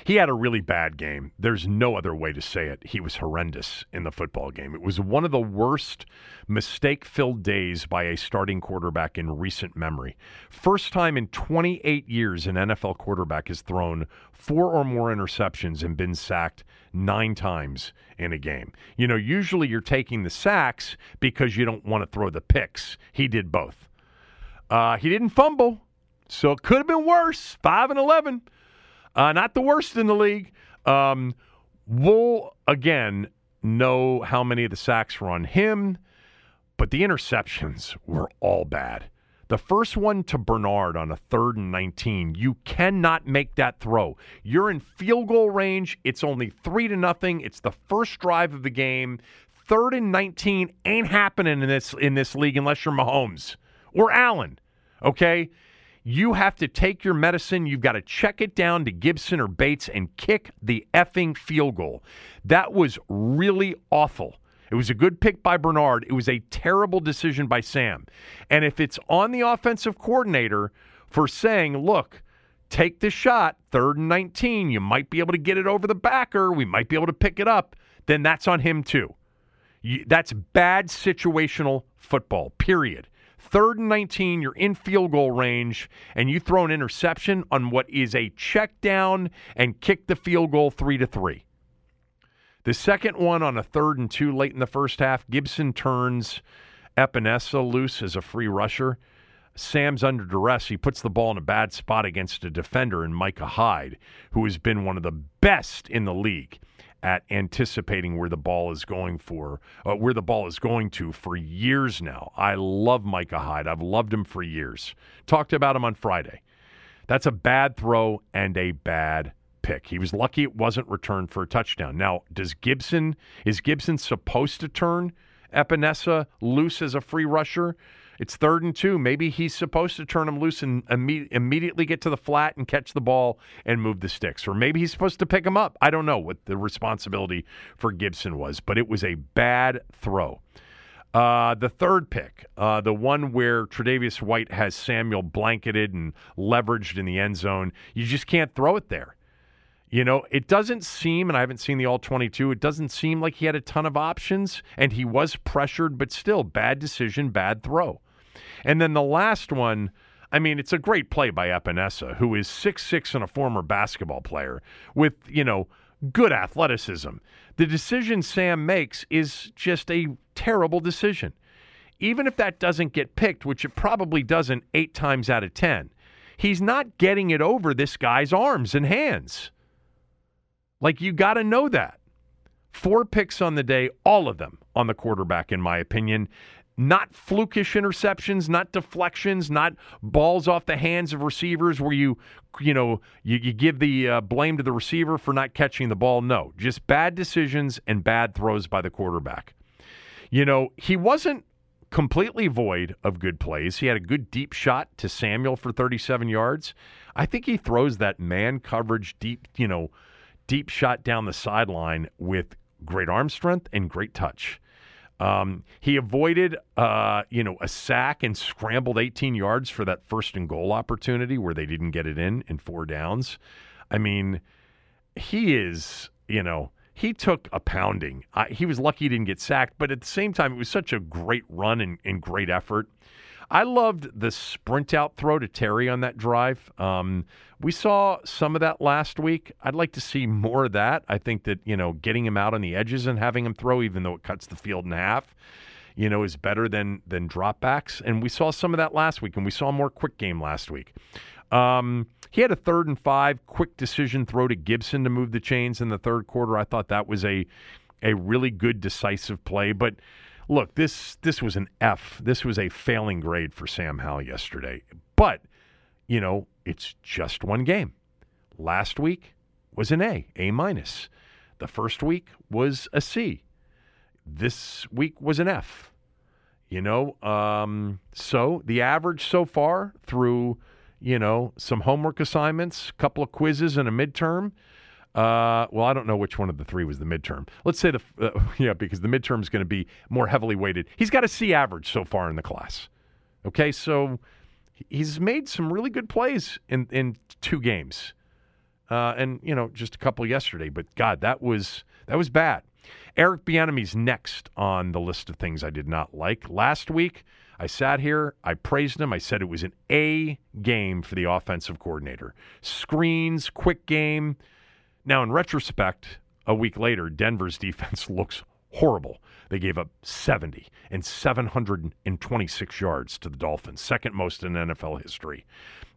he had a really bad game. There's no other way to say it. He was horrendous in the football game. It was one of the worst mistake filled days by a starting quarterback in recent memory. First time in 28 years an NFL quarterback has thrown four or more interceptions and been sacked nine times in a game. You know, usually you're taking the sacks because you don't want to throw the picks. He did both. Uh, he didn't fumble, so it could have been worse. 5 and 11. Uh, not the worst in the league. Um, we'll, again, know how many of the sacks were on him, but the interceptions were all bad. The first one to Bernard on a third and 19, you cannot make that throw. You're in field goal range. It's only three to nothing. It's the first drive of the game. Third and 19 ain't happening in this in this league unless you're Mahomes or Allen. Okay? You have to take your medicine. You've got to check it down to Gibson or Bates and kick the effing field goal. That was really awful. It was a good pick by Bernard. It was a terrible decision by Sam. And if it's on the offensive coordinator for saying, look, take the shot, third and 19, you might be able to get it over the backer, we might be able to pick it up. then that's on him too. That's bad situational football, period. Third and 19, you're in field goal range, and you throw an interception on what is a check down and kick the field goal three to three. The second one on a third and two late in the first half, Gibson turns Epenesa loose as a free rusher. Sam's under duress. He puts the ball in a bad spot against a defender in Micah Hyde, who has been one of the best in the league at anticipating where the ball is going for, uh, where the ball is going to for years now. I love Micah Hyde. I've loved him for years. Talked about him on Friday. That's a bad throw and a bad pick. He was lucky it wasn't returned for a touchdown. Now, does Gibson is Gibson supposed to turn Epenesa loose as a free rusher? It's third and two. Maybe he's supposed to turn him loose and imme- immediately get to the flat and catch the ball and move the sticks. Or maybe he's supposed to pick him up. I don't know what the responsibility for Gibson was, but it was a bad throw. Uh, the third pick, uh, the one where Tre'Davious White has Samuel blanketed and leveraged in the end zone, you just can't throw it there. You know, it doesn't seem, and I haven't seen the all 22, it doesn't seem like he had a ton of options, and he was pressured, but still, bad decision, bad throw. And then the last one, I mean, it's a great play by Epenesa, who is six six and a former basketball player with, you know, good athleticism. The decision Sam makes is just a terrible decision. Even if that doesn't get picked, which it probably doesn't eight times out of 10, he's not getting it over this guy's arms and hands. Like, you got to know that. Four picks on the day, all of them on the quarterback, in my opinion not flukish interceptions, not deflections, not balls off the hands of receivers where you, you know, you, you give the uh, blame to the receiver for not catching the ball. No, just bad decisions and bad throws by the quarterback. You know, he wasn't completely void of good plays. He had a good deep shot to Samuel for 37 yards. I think he throws that man coverage deep, you know, deep shot down the sideline with great arm strength and great touch. Um, he avoided, uh, you know, a sack and scrambled 18 yards for that first and goal opportunity where they didn't get it in in four downs. I mean, he is, you know, he took a pounding. He was lucky he didn't get sacked, but at the same time, it was such a great run and, and great effort. I loved the sprint out throw to Terry on that drive. Um, we saw some of that last week. I'd like to see more of that. I think that, you know, getting him out on the edges and having him throw, even though it cuts the field in half, you know, is better than than dropbacks. And we saw some of that last week, and we saw more quick game last week. Um, he had a third and five quick decision throw to Gibson to move the chains in the third quarter. I thought that was a a really good decisive play, but look, this this was an F. This was a failing grade for Sam Howell yesterday. But, you know, it's just one game. Last week was an A, A minus. The first week was a C. This week was an F. You know, um, so the average so far through, you know, some homework assignments, a couple of quizzes, and a midterm uh, well, I don't know which one of the three was the midterm. Let's say the uh, yeah, because the midterm is going to be more heavily weighted. He's got a C average so far in the class. Okay, so he's made some really good plays in in two games, uh, and you know just a couple yesterday. But God, that was that was bad. Eric Bieniemy's next on the list of things I did not like. Last week, I sat here, I praised him. I said it was an A game for the offensive coordinator. Screens, quick game now, in retrospect, a week later, Denver's defense looks horrible. They gave up 70 and 726 yards to the Dolphins, second most in NFL history.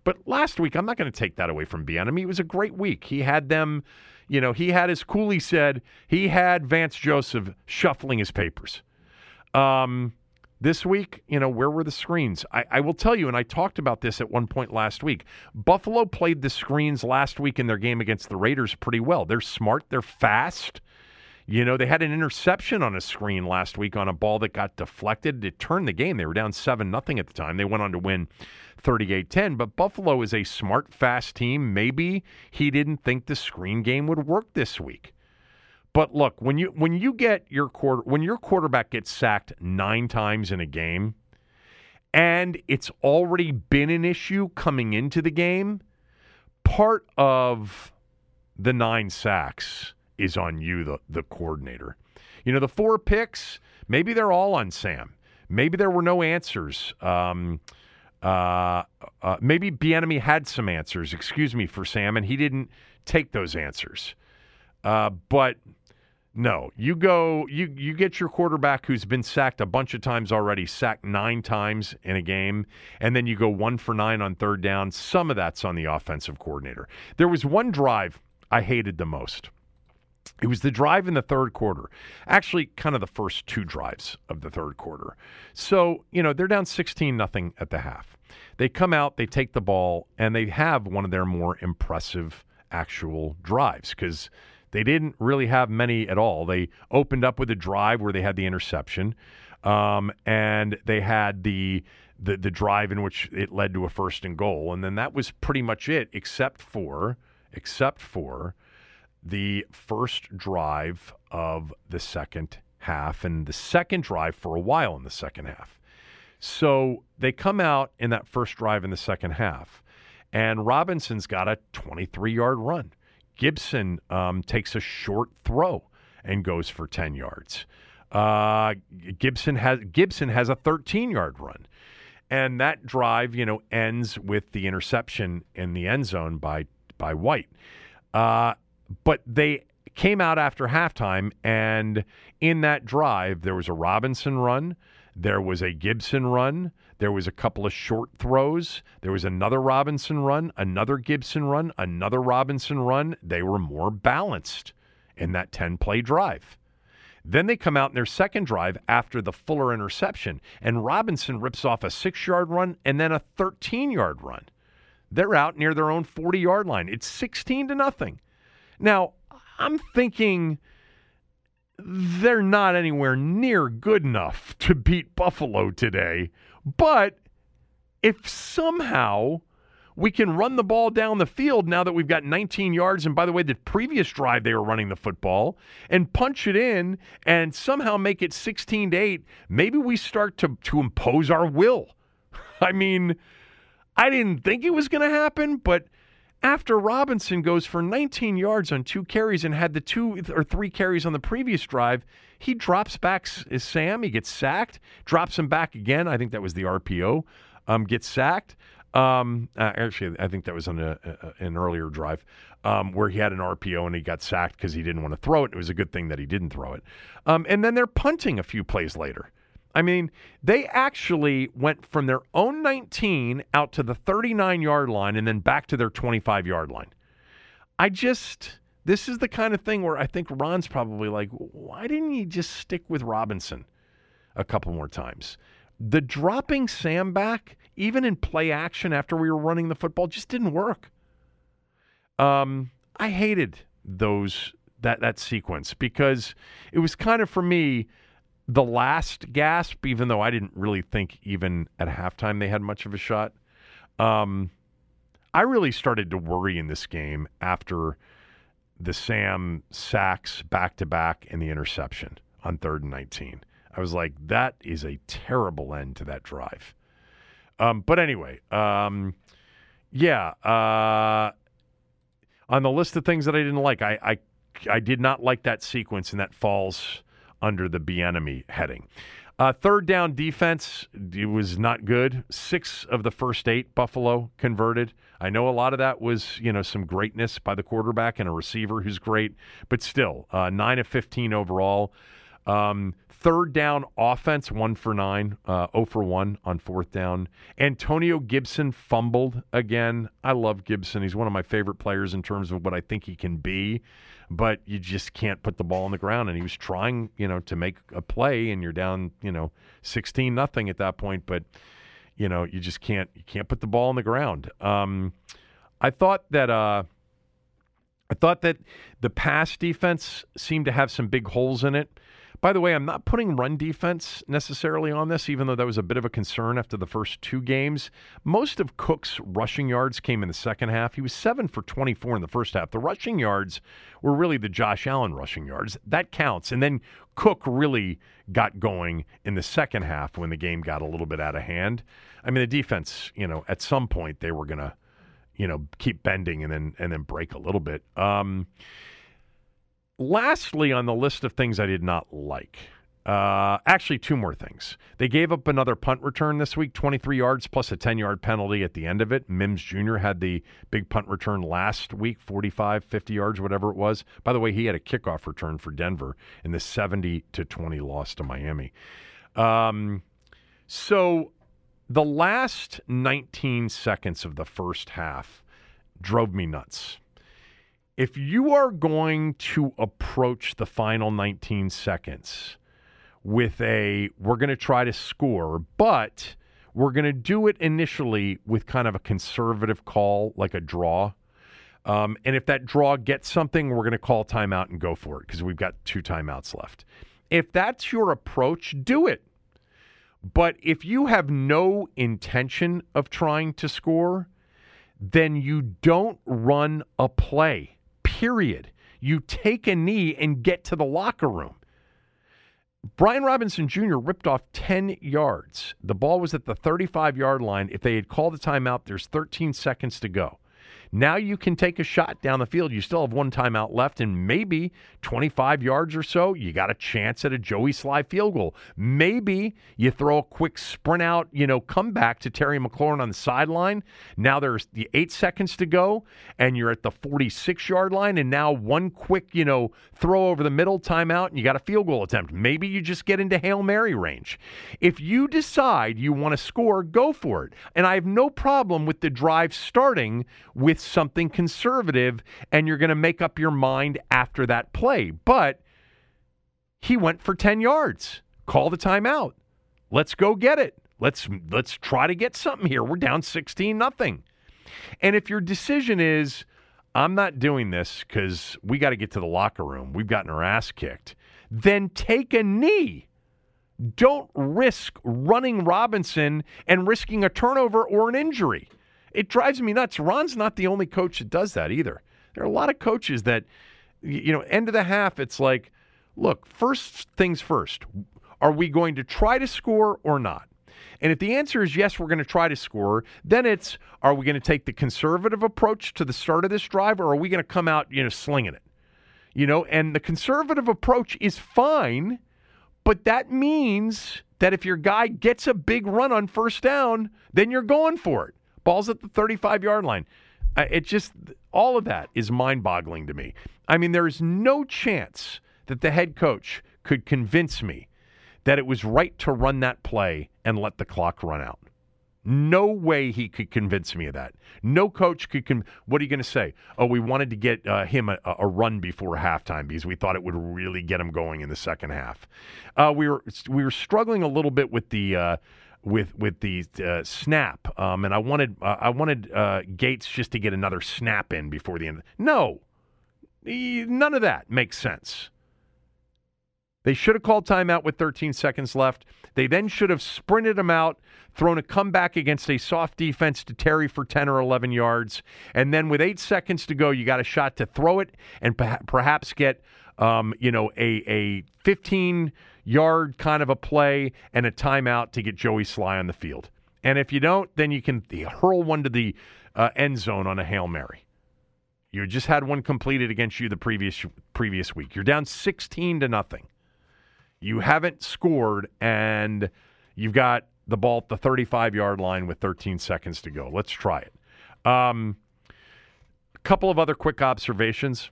But last week, I'm not going to take that away from Bieniemy. It was a great week. He had them, you know, he had, as Cooley said, he had Vance Joseph shuffling his papers. Um, this week, you know, where were the screens? I, I, will tell you, and I talked about this at one point last week. Buffalo played the screens last week in their game against the Raiders pretty well. They're smart, they're fast. You know, they had an interception on a screen last week on a ball that got deflected. It turned the game. They were down 7 nothing at the time. They went on to win 38 10. But Buffalo is a smart, fast team. Maybe he didn't think the screen game would work this week. But look, when you when you get your quarter when your quarterback gets sacked nine times in a game, and it's already been an issue coming into the game, part of the nine sacks is on you, the the coordinator. You know, the four picks, maybe they're all on Sam. Maybe there were no answers. Um, uh, uh, maybe Bieniemy had some answers. Excuse me for Sam, and he didn't take those answers. Uh, but no, you go. You you get your quarterback who's been sacked a bunch of times already, sacked nine times in a game, and then you go one for nine on third down. Some of that's on the offensive coordinator. There was one drive I hated the most. It was the drive in the third quarter. Actually, kind of the first two drives of the third quarter. So, you know, they're down 16 nothing at the half. They come out, they take the ball, and they have one of their more impressive actual drives because they didn't really have many at all. They opened up with a drive where they had the interception, um, and they had the, the the drive in which it led to a first and goal, and then that was pretty much it, except for except for the first drive of the second half and the second drive for a while in the second half. So they come out in that first drive in the second half, and Robinson's got a 23 yard run. Gibson um, takes a short throw and goes for 10 yards. Uh, Gibson has Gibson has a 13 yard run, and that drive, you know, ends with the interception in the end zone by by White. Uh, but they came out after halftime, and in that drive, there was a Robinson run, there was a Gibson run, there was a couple of short throws, there was another Robinson run, another Gibson run, another Robinson run. They were more balanced in that 10 play drive. Then they come out in their second drive after the Fuller interception, and Robinson rips off a six yard run and then a 13 yard run. They're out near their own 40 yard line. It's 16 to nothing. Now, I'm thinking they're not anywhere near good enough to beat Buffalo today. But if somehow we can run the ball down the field now that we've got 19 yards, and by the way, the previous drive they were running the football, and punch it in and somehow make it 16 to 8, maybe we start to, to impose our will. I mean, I didn't think it was going to happen, but after Robinson goes for 19 yards on two carries and had the two or three carries on the previous drive, he drops back is Sam. He gets sacked, drops him back again. I think that was the RPO. Um, gets sacked. Um, uh, actually, I think that was on a, a, an earlier drive um, where he had an RPO and he got sacked because he didn't want to throw it. It was a good thing that he didn't throw it. Um, and then they're punting a few plays later. I mean, they actually went from their own 19 out to the 39 yard line and then back to their 25 yard line. I just, this is the kind of thing where I think Ron's probably like, why didn't he just stick with Robinson a couple more times? The dropping Sam back, even in play action after we were running the football, just didn't work. Um, I hated those that that sequence because it was kind of for me the last gasp, even though I didn't really think even at halftime they had much of a shot. Um, I really started to worry in this game after the Sam sacks back to back and the interception on third and 19. I was like, that is a terrible end to that drive. Um, but anyway, um, yeah. Uh, on the list of things that I didn't like, I, I, I did not like that sequence, and that falls under the Bieniemy heading. Uh, third down defense, it was not good. Six of the first eight Buffalo converted. I know a lot of that was, you know, some greatness by the quarterback and a receiver who's great, but still, uh, nine of 15 overall. Um, third down offense, one for nine, uh, 0 for one on fourth down. Antonio Gibson fumbled again. I love Gibson. He's one of my favorite players in terms of what I think he can be but you just can't put the ball on the ground. And he was trying, you know, to make a play, and you're down, you know, sixteen nothing at that point. But you know, you just can't you can't put the ball on the ground. Um, I thought that uh, I thought that the pass defense seemed to have some big holes in it. By the way, I'm not putting run defense necessarily on this, even though that was a bit of a concern after the first two games. Most of Cook's rushing yards came in the second half. He was 7 for 24 in the first half. The rushing yards were really the Josh Allen rushing yards. That counts. And then Cook really got going in the second half when the game got a little bit out of hand. I mean, the defense, you know, at some point they were going to, you know, keep bending and then and then break a little bit. Um, lastly, on the list of things I did not like, uh, actually, two more things. They gave up another punt return this week, 23 yards plus a 10 yard penalty at the end of it. Mims Jr. had the big punt return last week, 45, 50 yards, whatever it was. By the way, he had a kickoff return for Denver in the 70 to 20 loss to Miami. Um, so the last 19 seconds of the first half drove me nuts. If you are going to approach the final 19 seconds, with a we're going to try to score, but we're going to do it initially with kind of a conservative call, like a draw. Um, and if that draw gets something, we're going to call timeout and go for it because we've got two timeouts left. If that's your approach, do it. But if you have no intention of trying to score, then you don't run a play, period. You take a knee and get to the locker room. Brian Robinson Jr. ripped off 10 yards. The ball was at the 35 yard line. If they had called a timeout, there's 13 seconds to go. Now you can take a shot down the field. You still have one timeout left, and maybe 25 yards or so, you got a chance at a Joey Slye field goal. Maybe you throw a quick sprint out, you know, come back to Terry McLaurin on the sideline. Now there's the eight seconds to go, and you're at the 46 yard line, and now one quick, you know, throw over the middle timeout, and you got a field goal attempt. Maybe you just get into Hail Mary range. If you decide you want to score, go for it. And I have no problem with the drive starting with with something conservative and you're going to make up your mind after that play. But he went for 10 yards. Call the timeout. Let's go get it. Let's let's try to get something here. We're down 16 nothing. And if your decision is I'm not doing this cuz we got to get to the locker room. We've gotten our ass kicked. Then take a knee. Don't risk running Robinson and risking a turnover or an injury. It drives me nuts. Ron's not the only coach that does that either. There are a lot of coaches that, you know, end of the half, it's like, look, first things first. Are we going to try to score or not? And if the answer is yes, we're going to try to score, then it's are we going to take the conservative approach to the start of this drive or are we going to come out, you know, slinging it? You know, and the conservative approach is fine, but that means that if your guy gets a big run on first down, then you're going for it. Ball's at the 35 yard line. It just, all of that is mind boggling to me. I mean, there is no chance that the head coach could convince me that it was right to run that play and let the clock run out. No way he could convince me of that. No coach could. Con- what are you going to say? Oh, we wanted to get uh, him a, a, run before halftime because we thought it would really get him going in the second half. Uh, we were we were struggling a little bit with the uh, with with the uh, snap, um, and I wanted uh, I wanted uh, Gates just to get another snap in before the end. No, none of that makes sense. They should have called timeout with 13 seconds left. They then should have sprinted him out, thrown a comeback against a soft defense to Terry for 10 or 11 yards, and then with eight seconds to go, you got a shot to throw it and perhaps get um, you know a a 15 yard kind of a play and a timeout to get Joey Slye on the field. And if you don't, then you can hurl one to the uh, end zone on a Hail Mary. You just had one completed against you the previous previous week. You're down 16 to nothing. You haven't scored and you've got the ball at the 35 yard line with 13 seconds to go. Let's try it. Um, a couple of other quick observations.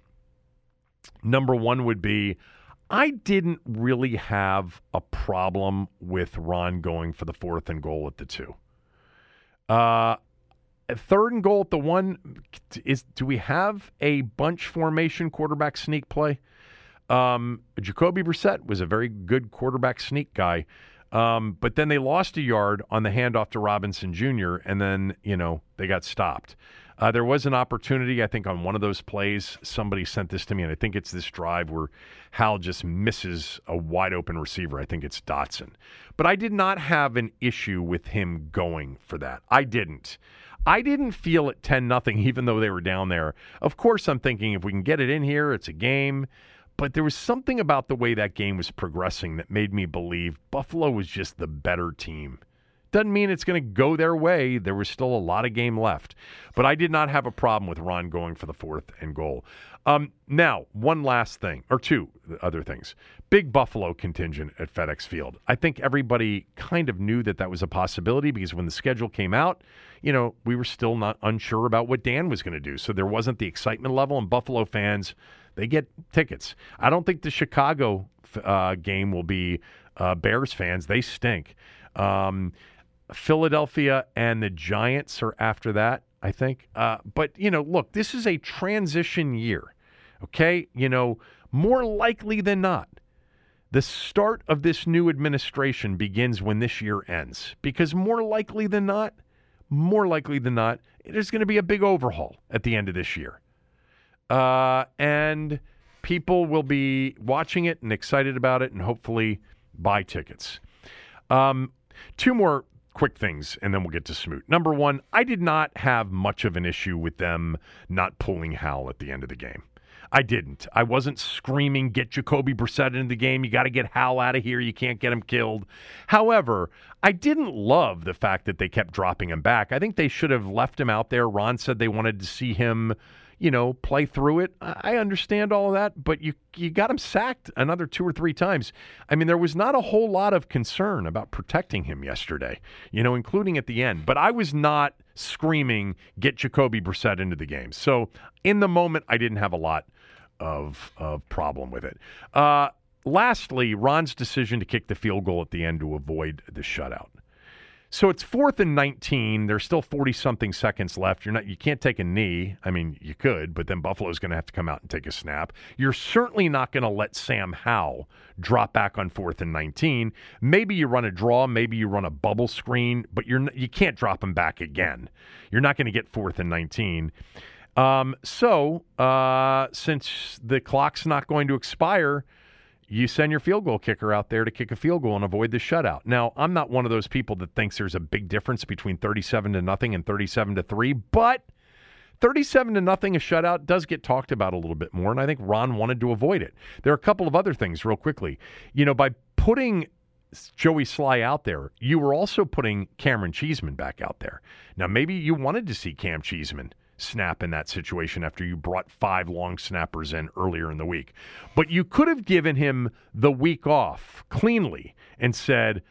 Number one would be I didn't really have a problem with Ron going for the fourth and goal at the two. Uh, third and goal at the one is. Do we have a bunch formation quarterback sneak play? Um, Jacoby Brissett was a very good quarterback sneak guy, um, but then they lost a yard on the handoff to Robinson Jr. and then you know they got stopped. Uh, there was an opportunity, I think, on one of those plays. Somebody sent this to me, and I think it's this drive where Howell just misses a wide open receiver. I think it's Dotson. But I did not have an issue with him going for that. I didn't. I didn't feel it 10 nothing, even though they were down there. Of course, I'm thinking if we can get it in here, it's a game. But there was something about the way that game was progressing that made me believe Buffalo was just the better team Doesn't mean it's going to go their way. There was still a lot of game left. But I did not have a problem with Ron going for the fourth and goal. Um, now, one last thing, or two other things. Big Buffalo contingent at FedEx Field. I think everybody kind of knew that that was a possibility because when the schedule came out, you know, we were still not unsure about what Dan was going to do. So there wasn't the excitement level, and Buffalo fans, they get tickets. I don't think the Chicago uh, game will be uh, Bears fans. They stink. Um, Philadelphia and the Giants are after that, I think. Uh, but, you know, look, this is a transition year. Okay. You know, more likely than not, the start of this new administration begins when this year ends. Because more likely than not, more likely than not, there's going to be a big overhaul at the end of this year. Uh, and people will be watching it and excited about it and hopefully buy tickets. Um, two more quick things and then we'll get to Smoot. Number one, I did not have much of an issue with them not pulling Howell at the end of the game. I didn't. I wasn't screaming, get Jacoby Brissett into the game. You got to get Howell out of here. You can't get him killed. However, I didn't love the fact that they kept dropping him back. I think they should have left him out there. Ron said they wanted to see him, you know, play through it. I understand all of that, but you you got him sacked another two or three times. I mean, there was not a whole lot of concern about protecting him yesterday, you know, including at the end. But I was not screaming, get Jacoby Brissett into the game. So in the moment, I didn't have a lot of of problem with it. Uh, lastly, Ron's decision to kick the field goal at the end to avoid the shutout. So it's fourth and 19. There's still 40 something seconds left. You're not you can't take a knee. I mean, you could, but then Buffalo's going to have to come out and take a snap. You're certainly not going to let Sam Howell drop back on fourth and 19. Maybe you run a draw, maybe you run a bubble screen, but you're you can't drop him back again. You're not going to get fourth and 19. Um, so, uh, since the clock's not going to expire, you send your field goal kicker out there to kick a field goal and avoid the shutout. Now, I'm not one of those people that thinks there's a big difference between 37 to nothing and 37 to 3, but 37 to nothing a shutout does get talked about a little bit more and I think Ron wanted to avoid it. There are a couple of other things real quickly. You know, by putting Joey Slye out there, you were also putting Camaron Cheeseman back out there. Now, maybe you wanted to see Cam Cheeseman snap in that situation after you brought five long snappers in earlier in the week. But you could have given him the week off cleanly and said,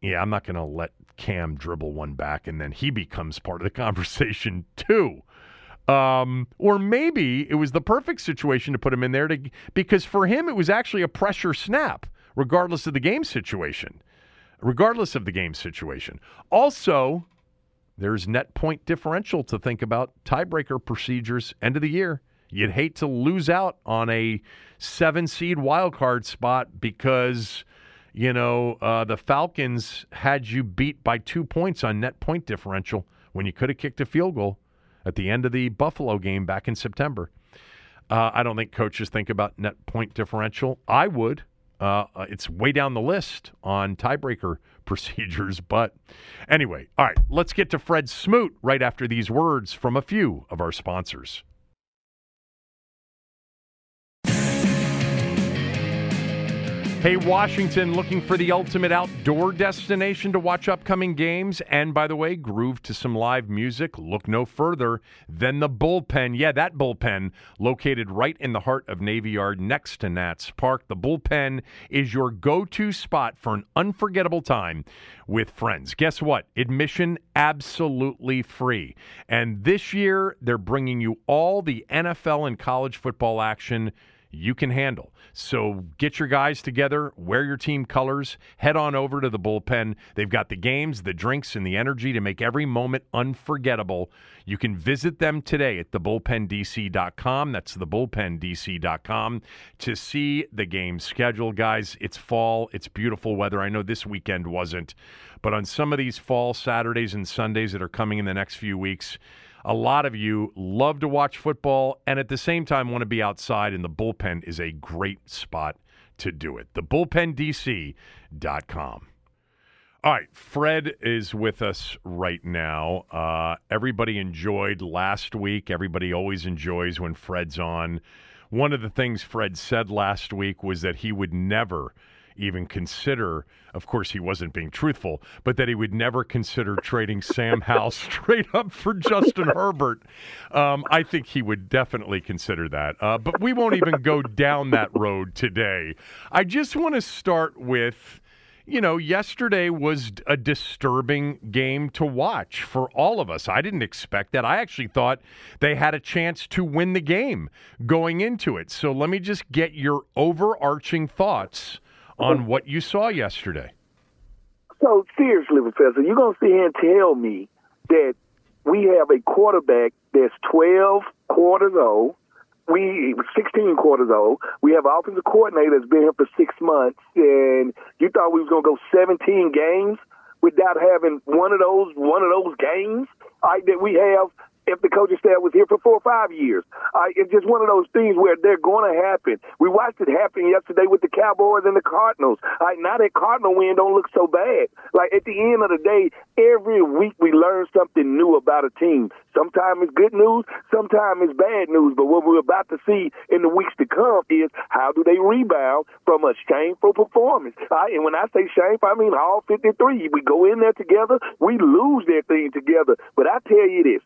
yeah, I'm not going to let Cam dribble one back and then he becomes part of the conversation too. Um, or maybe it was the perfect situation to put him in there to because for him it was actually a pressure snap, regardless of the game situation. Regardless of the game situation. Also, there's net point differential to think about, tiebreaker procedures, end of the year. You'd hate to lose out on a seven seed wild card spot because, you know, uh, the Falcons had you beat by two points on net point differential when you could have kicked a field goal at the end of the Buffalo game back in September. Uh, I don't think coaches think about net point differential. I would. Uh, it's way down the list on tiebreaker procedures. But anyway, all right, let's get to Fred Smoot right after these words from a few of our sponsors. Hey, Washington, looking for the ultimate outdoor destination to watch upcoming games? And by the way, groove to some live music? Look no further than the bullpen. Yeah, that bullpen located right in the heart of Navy Yard next to Nats Park. The bullpen is your go to spot for an unforgettable time with friends. Guess what? Admission absolutely free. And this year, they're bringing you all the NFL and college football action you can handle. So get your guys together, wear your team colors, head on over to the bullpen. They've got the games, the drinks, and the energy to make every moment unforgettable. You can visit them today at thebullpendc.com. That's thebullpendc.com to see the game schedule, guys. It's fall, it's beautiful weather. I know this weekend wasn't, but on some of these fall Saturdays and Sundays that are coming in the next few weeks, a lot of you love to watch football and at the same time want to be outside, and the bullpen is a great spot to do it. TheBullpenDC.com. All right, Fred is with us right now. Uh, everybody enjoyed last week. Everybody always enjoys when Fred's on. One of the things Fred said last week was that he would never even consider. Of course, he wasn't being truthful, but that he would never consider trading Sam Howell straight up for Justin Herbert. Um, I think he would definitely consider that. Uh, but we won't even go down that road today. I just want to start with you know, yesterday was a disturbing game to watch for all of us. I didn't expect that. I actually thought they had a chance to win the game going into it. So let me just get your overarching thoughts on what you saw yesterday. So seriously, Professor, you're gonna sit here and tell me that we have a quarterback that's 12 quarters old, we 16 quarters old. We have an offensive coordinator that's been here for six months, and you thought we was gonna go 17 games without having one of those one of those games right, that we have if the coaching staff was here for four or five years. Uh, it's just one of those things where they're going to happen. We watched it happen yesterday with the Cowboys and the Cardinals. Right, now that Cardinal win don't look so bad. Like at the end of the day, every week we learn something new about a team. Sometimes it's good news, sometimes it's bad news. But what we're about to see in the weeks to come is how do they rebound from a shameful performance. And when I say shameful, I mean all 53. We go in there together, we lose that thing together. But I tell you this,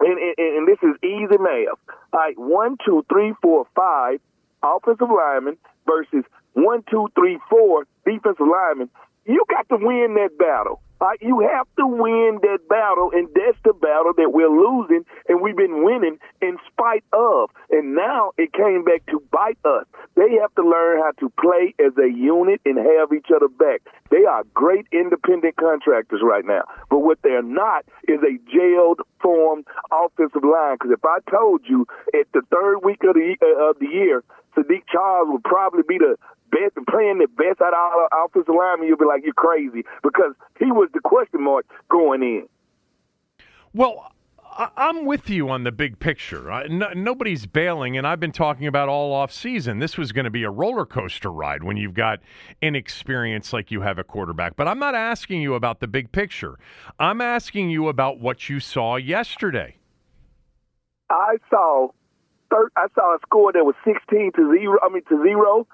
and, and, and this is easy math. All right, one, two, three, four, five offensive linemen versus one, two, three, four defensive linemen. You got to win that battle. Uh, you have to win that battle, and that's the battle that we're losing, and we've been winning in spite of. And now it came back to bite us. They have to learn how to play as a unit and have each other back. They are great independent contractors right now, but what they're not is a jailed, formed offensive line. Because if I told you at the third week of the uh, of the year, Saahdiq Charles would probably be the best and playing the best out of all offensive linemen, you'll be like, you're crazy because he was the question mark going in. Well, I'm with you on the big picture. nobody's bailing, and I've been talking about all off season. This was going to be a roller coaster ride when you've got inexperience like you have a quarterback. But I'm not asking you about the big picture. I'm asking you about what you saw yesterday. I saw, I saw a score that was 16 to zero. I mean to zero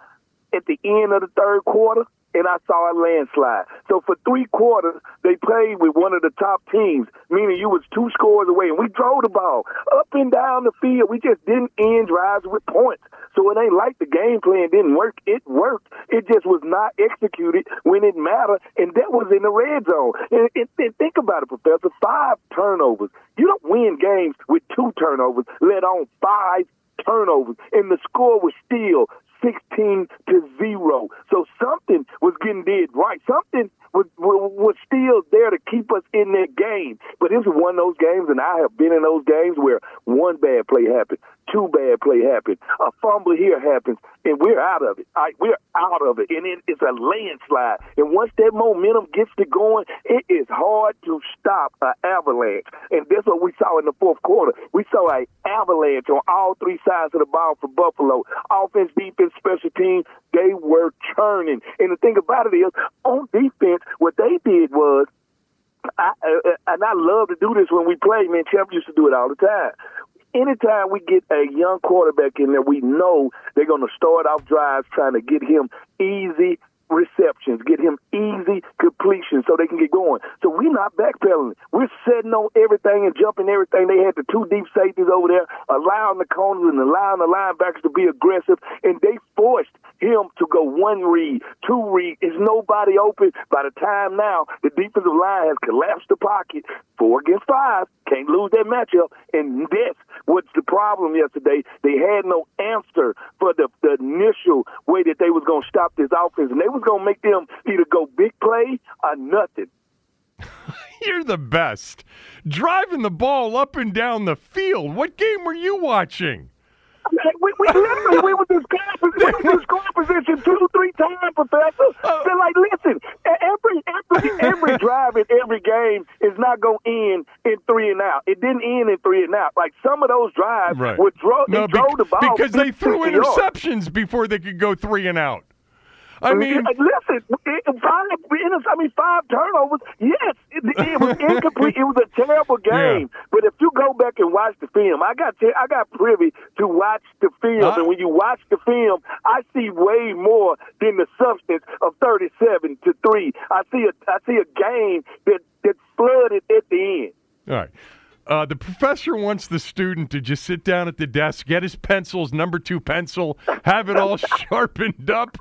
at the end of the third quarter, and I saw a landslide. So for three quarters, they played with one of the top teams, meaning you was two scores away, and we drove the ball up and down the field. We just didn't end drives with points. So it ain't like the game plan didn't work. It worked. It just was not executed when it mattered, and that was in the red zone. And, and, and think about it, Professor. Five turnovers. You don't win games with two turnovers, let on five turnovers, and the score was still 16 to 0. So something was getting did right. Something was, was still there to keep us in that game. But is one of those games, and I have been in those games where one bad play happened, two bad play happened, a fumble here happens, and we're out of it. We're out of it, and it, it's a landslide. And once that momentum gets to going, it is hard to stop an avalanche. And that's what we saw in the fourth quarter. We saw an avalanche on all three sides of the ball for Buffalo. Offense, defense, special teams, they were churning. And the thing about it is, on defense, what they did was I, uh, and I love to do this when we play. Man, Champ used to do it all the time anytime we get a young quarterback in there, we know they're going to start off drives trying to get him easy receptions, get him easy completion so they can get going. So we're not backpedaling. We're setting on everything and jumping everything. They had the two deep safeties over there, allowing the corners and allowing the linebackers to be aggressive, and they forced him to go one read, two read. Is nobody open? By the time now, the defensive line has collapsed the pocket. Four against five. Can't lose that matchup. And this was the problem yesterday. They had no answer for the, the initial way that they was going to stop this offense. And they was going to make them either go big play or nothing. You're the best. Driving the ball up and down the field. What game were you watching? We, we literally we were this guy we were position two, three times, Professor. Uh, They're like, listen, every every every drive in every game is not going to end in three and out. It didn't end in three and out. Like some of those drives right. were dro- no, they drove the ball because they threw interceptions before they could go three and out. I mean, listen, five. I mean, five turnovers. Yes, it, it was incomplete. it was a terrible game. Yeah. But if you go back and watch the film, I got I got privy to watch the film, and when you watch the film, I see way more than the substance of thirty-seven to three. I see a I see a game that that flooded at the end. All right. Uh, the professor wants the student to just sit down at the desk, get his pencils, number two pencil, have it all sharpened up,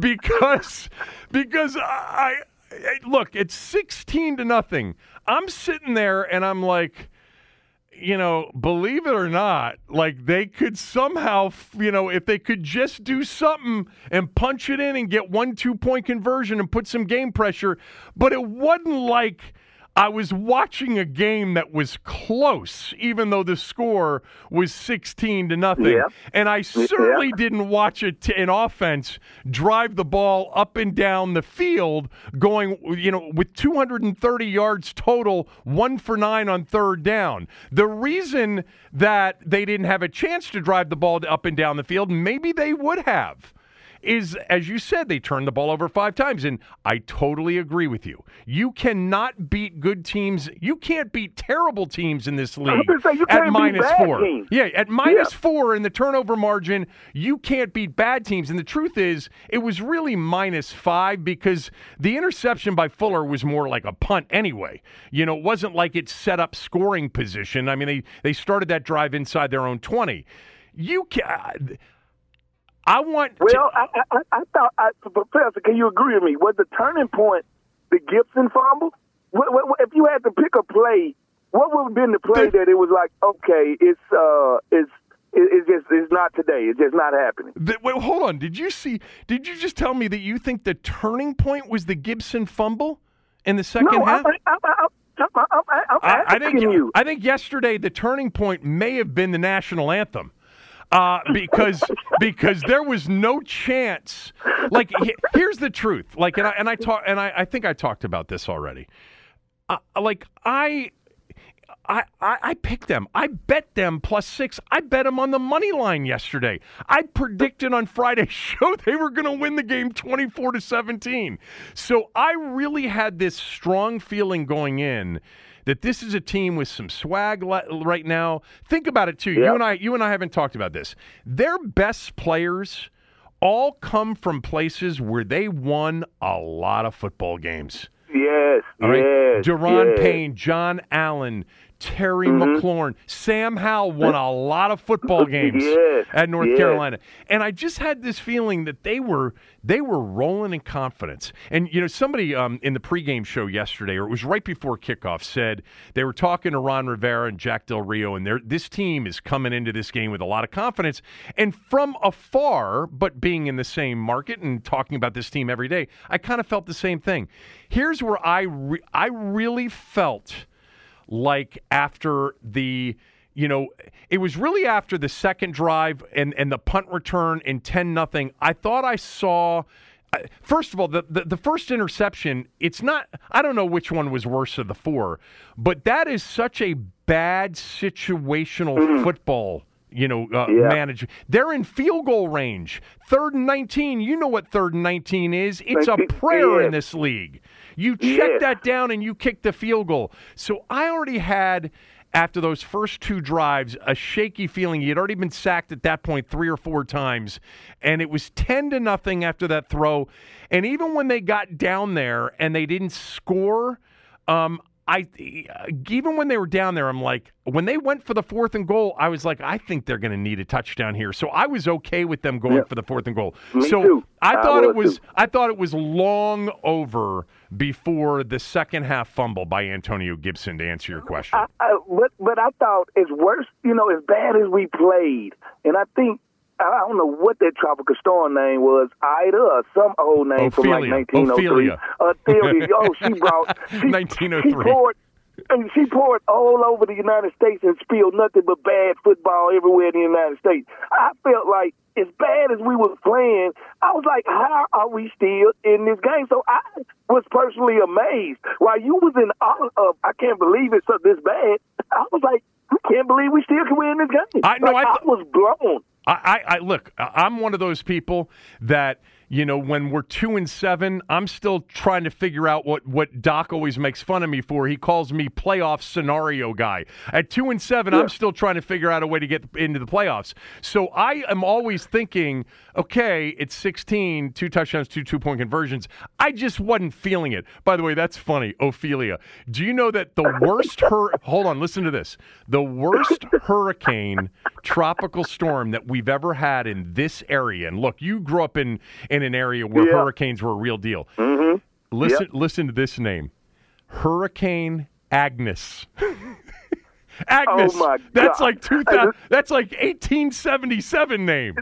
because because I, I look, it's sixteen to nothing. I'm sitting there and I'm like, you know, believe it or not, like they could somehow, you know, if they could just do something and punch it in and get one two point conversion and put some game pressure, but it wasn't like. I was watching a game that was close, even though the score was 16 to nothing. Yeah. And I certainly didn't watch it t- an offense drive the ball up and down the field, going, you know, with 230 yards total, one for nine on third down. The reason that they didn't have a chance to drive the ball up and down the field, maybe they would have is, as you said, they turned the ball over five times. And I totally agree with you. You cannot beat good teams. You can't beat terrible teams in this league say, at minus four. teams. Yeah, at minus Yeah. four in the turnover margin, you can't beat bad teams. And the truth is, it was really minus five because the interception by Fuller was more like a punt anyway. You know, it wasn't like it set up scoring position. I mean, they, they started that drive inside their own 20. You can. I want. to- Well, I, I, I thought, I, Professor, can you agree with me? Was the turning point the Gibson fumble? What, what, what- if you had to pick a play, what would have been the play that it was like, okay, it's uh, it's it's just it's not today. It's just not happening. The, wait, hold on. Did you see? Did you just tell me that you think the turning point was the Gibson fumble in the second no, half? I, I, I, I, I, I asking think you. I think yesterday the turning point may have been the national anthem. Uh, because because there was no chance. Like he- here's the truth. Like and I and I talk and I, I think I talked about this already. Uh, like I. I, I, I picked them. I bet them plus six. I bet them on the money line yesterday. I predicted on Friday's show they were going to win the game 24 to 17. So I really had this strong feeling going in that this is a team with some swag le- right now. Think about it too. You and I you and I haven't talked about this. Their best players all come from places where they won a lot of football games. yes, All right. yes, Daron yes. Payne, John Allen, Terry Mm-hmm. McLaurin, Sam Howell won a lot of football games Yes, at North yes. Carolina. And I just had this feeling that they were they were rolling in confidence. And you know, somebody um, in the pregame show yesterday, or it was right before kickoff, said they were talking to Ron Rivera and Jack Del Rio, and they're, this team is coming into this game with a lot of confidence. And from afar, but being in the same market and talking about this team every day, I kind of felt the same thing. Here's where I re- I really felt like after the you know it was really after the second drive and and the punt return in 10 nothing. I thought i saw uh, First of all, the, the the first interception, it's not I don't know which one was worse of the four, but that is such a bad situational football you know, uh, Yeah. manage. They're in field goal range. Third and 19. You know what third and 19 is. It's a prayer in this league. You check Yeah. that down and you kick the field goal. So I already had, after those first two drives, a shaky feeling. He had already been sacked at that point three or four times, and it was 10 to nothing after that throw. And even when they got down there and they didn't score, um, I even when they were down there, I'm like, when they went for the fourth and goal, I was like, I think they're going to need a touchdown here. So I was okay with them going Yeah. for the fourth and goal. Me so too. I I thought it was was, too. I thought it was long over before the second half fumble by Antonio Gibson. To answer your question, I, I, but but I thought as worse, you know, as bad as we played, and I think I don't know what that tropical storm name was, Ida or some old name from like 1903. Ophelia. Ophelia. oh, she brought she, 1903. She oh poured, and she poured all over the United States and spilled nothing but bad football everywhere in the United States. I felt like as bad as we was playing, I was like, how are we still in this game? So I was personally amazed. While you was in all of, I can't believe it's this bad. I was like, I can't believe we still can win this game. I- no, Like, I I, was blown. I, I, I look. I'm one of those people that you know, when we're two and seven, I'm still trying to figure out what what Doc always makes fun of me for. He calls me playoff scenario guy. At two and seven, yeah. I'm still trying to figure out a way to get into the playoffs. So I am always thinking, okay, it's 16, two touchdowns, two two point conversions. I just wasn't feeling it. By the way, that's funny, Ophelia. Do you know that the worst hur- hold on, listen to this. The worst hurricane tropical storm that we've ever had in this area. And look, you grew up in in an area where yeah. hurricanes were a real deal. Mm-hmm. Listen, yep. listen to this name, Hurricane Agnes. Agnes. Oh that's like 2000. That's like 1877 name.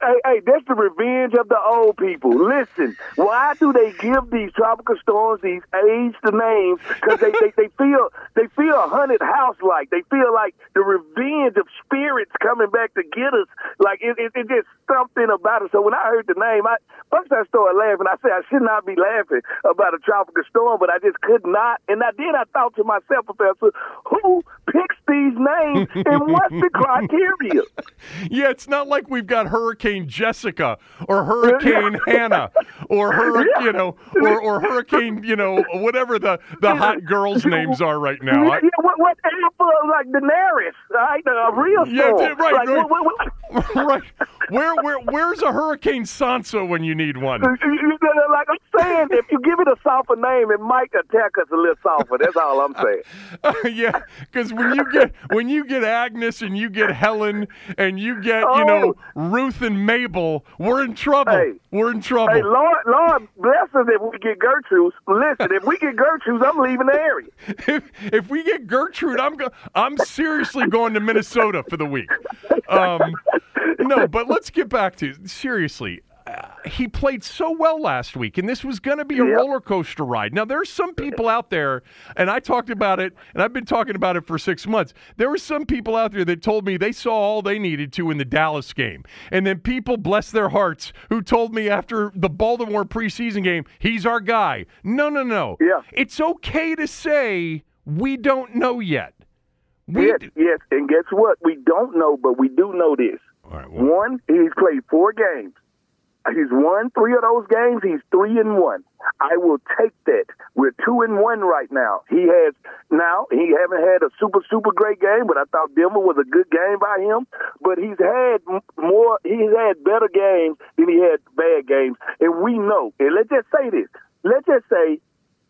Hey, hey, that's the revenge of the old people. Listen, why do they give these tropical storms these aged names? Because they, they, they feel they feel haunted house like. They feel like the revenge of spirits coming back to get us. Like it, it, it just something about it. So when I heard the name, I first I started laughing. I said I should not be laughing about a tropical storm, but I just could not. And I, then I thought to myself, Professor, who picks these names and what's the criteria? Yeah, it's not like we've got hurricane Hurricane Jessica or Hurricane Hannah or Hurricane, you know, or, or Hurricane, you know, whatever the, the hot girls' names are right now. Yeah, what, what like Daenerys, right? A real yeah, right, like, right. What, what, right. Where, where, where's a Hurricane Sansa when you need one? Like saying, if you give it a softer name, it might attack us a little softer. That's all I'm saying. Uh, yeah, because when you get when you get Agnes and you get Helen and you get oh. you know oh. Ruth and Mabel, we're in trouble. Hey. We're in trouble. Hey, Lord, Lord bless us if we get Gertrude. Listen, if we get Gertrude, I'm leaving the area. If if we get Gertrude, I'm go- I'm seriously going to Minnesota for the week. Um, no, but let's get back to seriously. He played so well last week, and this was going to be a yep. roller coaster ride. Now, there's some people out there, and I talked about it, and I've been talking about it for six months. There were some people out there that told me they saw all they needed to in the Dallas game. And then people, bless their hearts, who told me after the Baltimore preseason game, he's our guy. No, no, no. Yeah. It's okay to say we don't know yet. We yes, d- yes, and guess what? We don't know, but we do know this. well. One, he's played four games. He's won three of those games. He's three and one. I will take that. We're two and one right now. He has now. He haven't had a super super great game, but I thought Denver was a good game by him. But he's had more. He's had better games than he had bad games, and we know. And let's just say this. Let's just say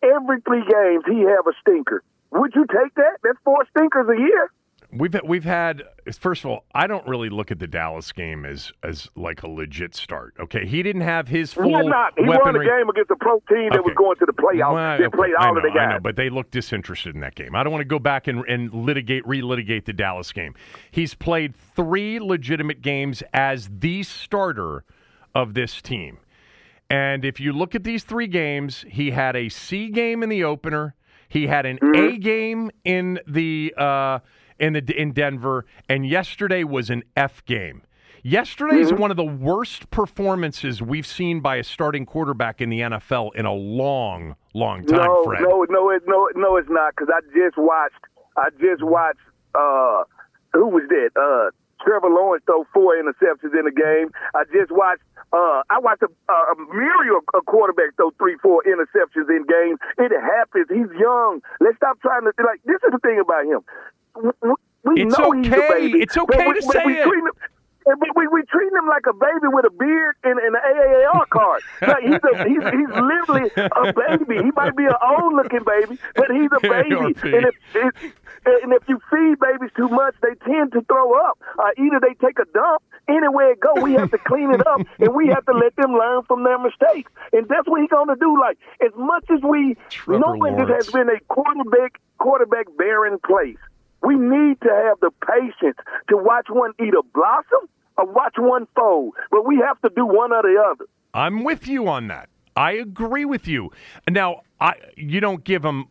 every three games he have a stinker. Would you take that? That's four stinkers a year. We've we've had first of all, I don't really look at the Dallas game as as like a legit start. Okay, he didn't have his full. He not. He won a game against the pro team that okay. was going to the playoffs. Well, they played all know, of the guys. I know, but they looked disinterested in that game. I don't want to go back and, and litigate, relitigate the Dallas game. He's played three legitimate games as the starter of this team. And if you look at these three games, he had a C game in the opener. He had an mm-hmm. A game in the uh, in the in Denver, and yesterday was an F game. Yesterday is mm-hmm. one of the worst performances we've seen by a starting quarterback in the NFL in a long, long time. No, Fred. no, no, it, no, no, it's not because I just watched. I just watched. Uh, who was that? Uh, Trevor Lawrence throw four interceptions in the game. I just watched. Uh, I watched a, a myriad of quarterbacks throw three, four interceptions in games. It happens. He's young. Let's stop trying to like. This is the thing about him. We it's know okay. he's a baby. It's okay we, to say we it. Him, but we, we treat him like a baby with a beard and, and an AAR card. like he's, a, he's he's literally a baby. He might be an old looking baby, but he's a baby. and if, if and if you feed babies too much, they tend to throw up. Uh, either they take a dump. Anywhere it go, we have to clean it up, and we have to let them learn from their mistakes. And that's what he's going to do. Like as much as we Trevor knowing Lawrence. this has been a quarterback quarterback bearing place, we need to have the patience to watch one either blossom or watch one fold. But we have to do one or the other. I'm with you on that. I agree with you. Now, I you don't give them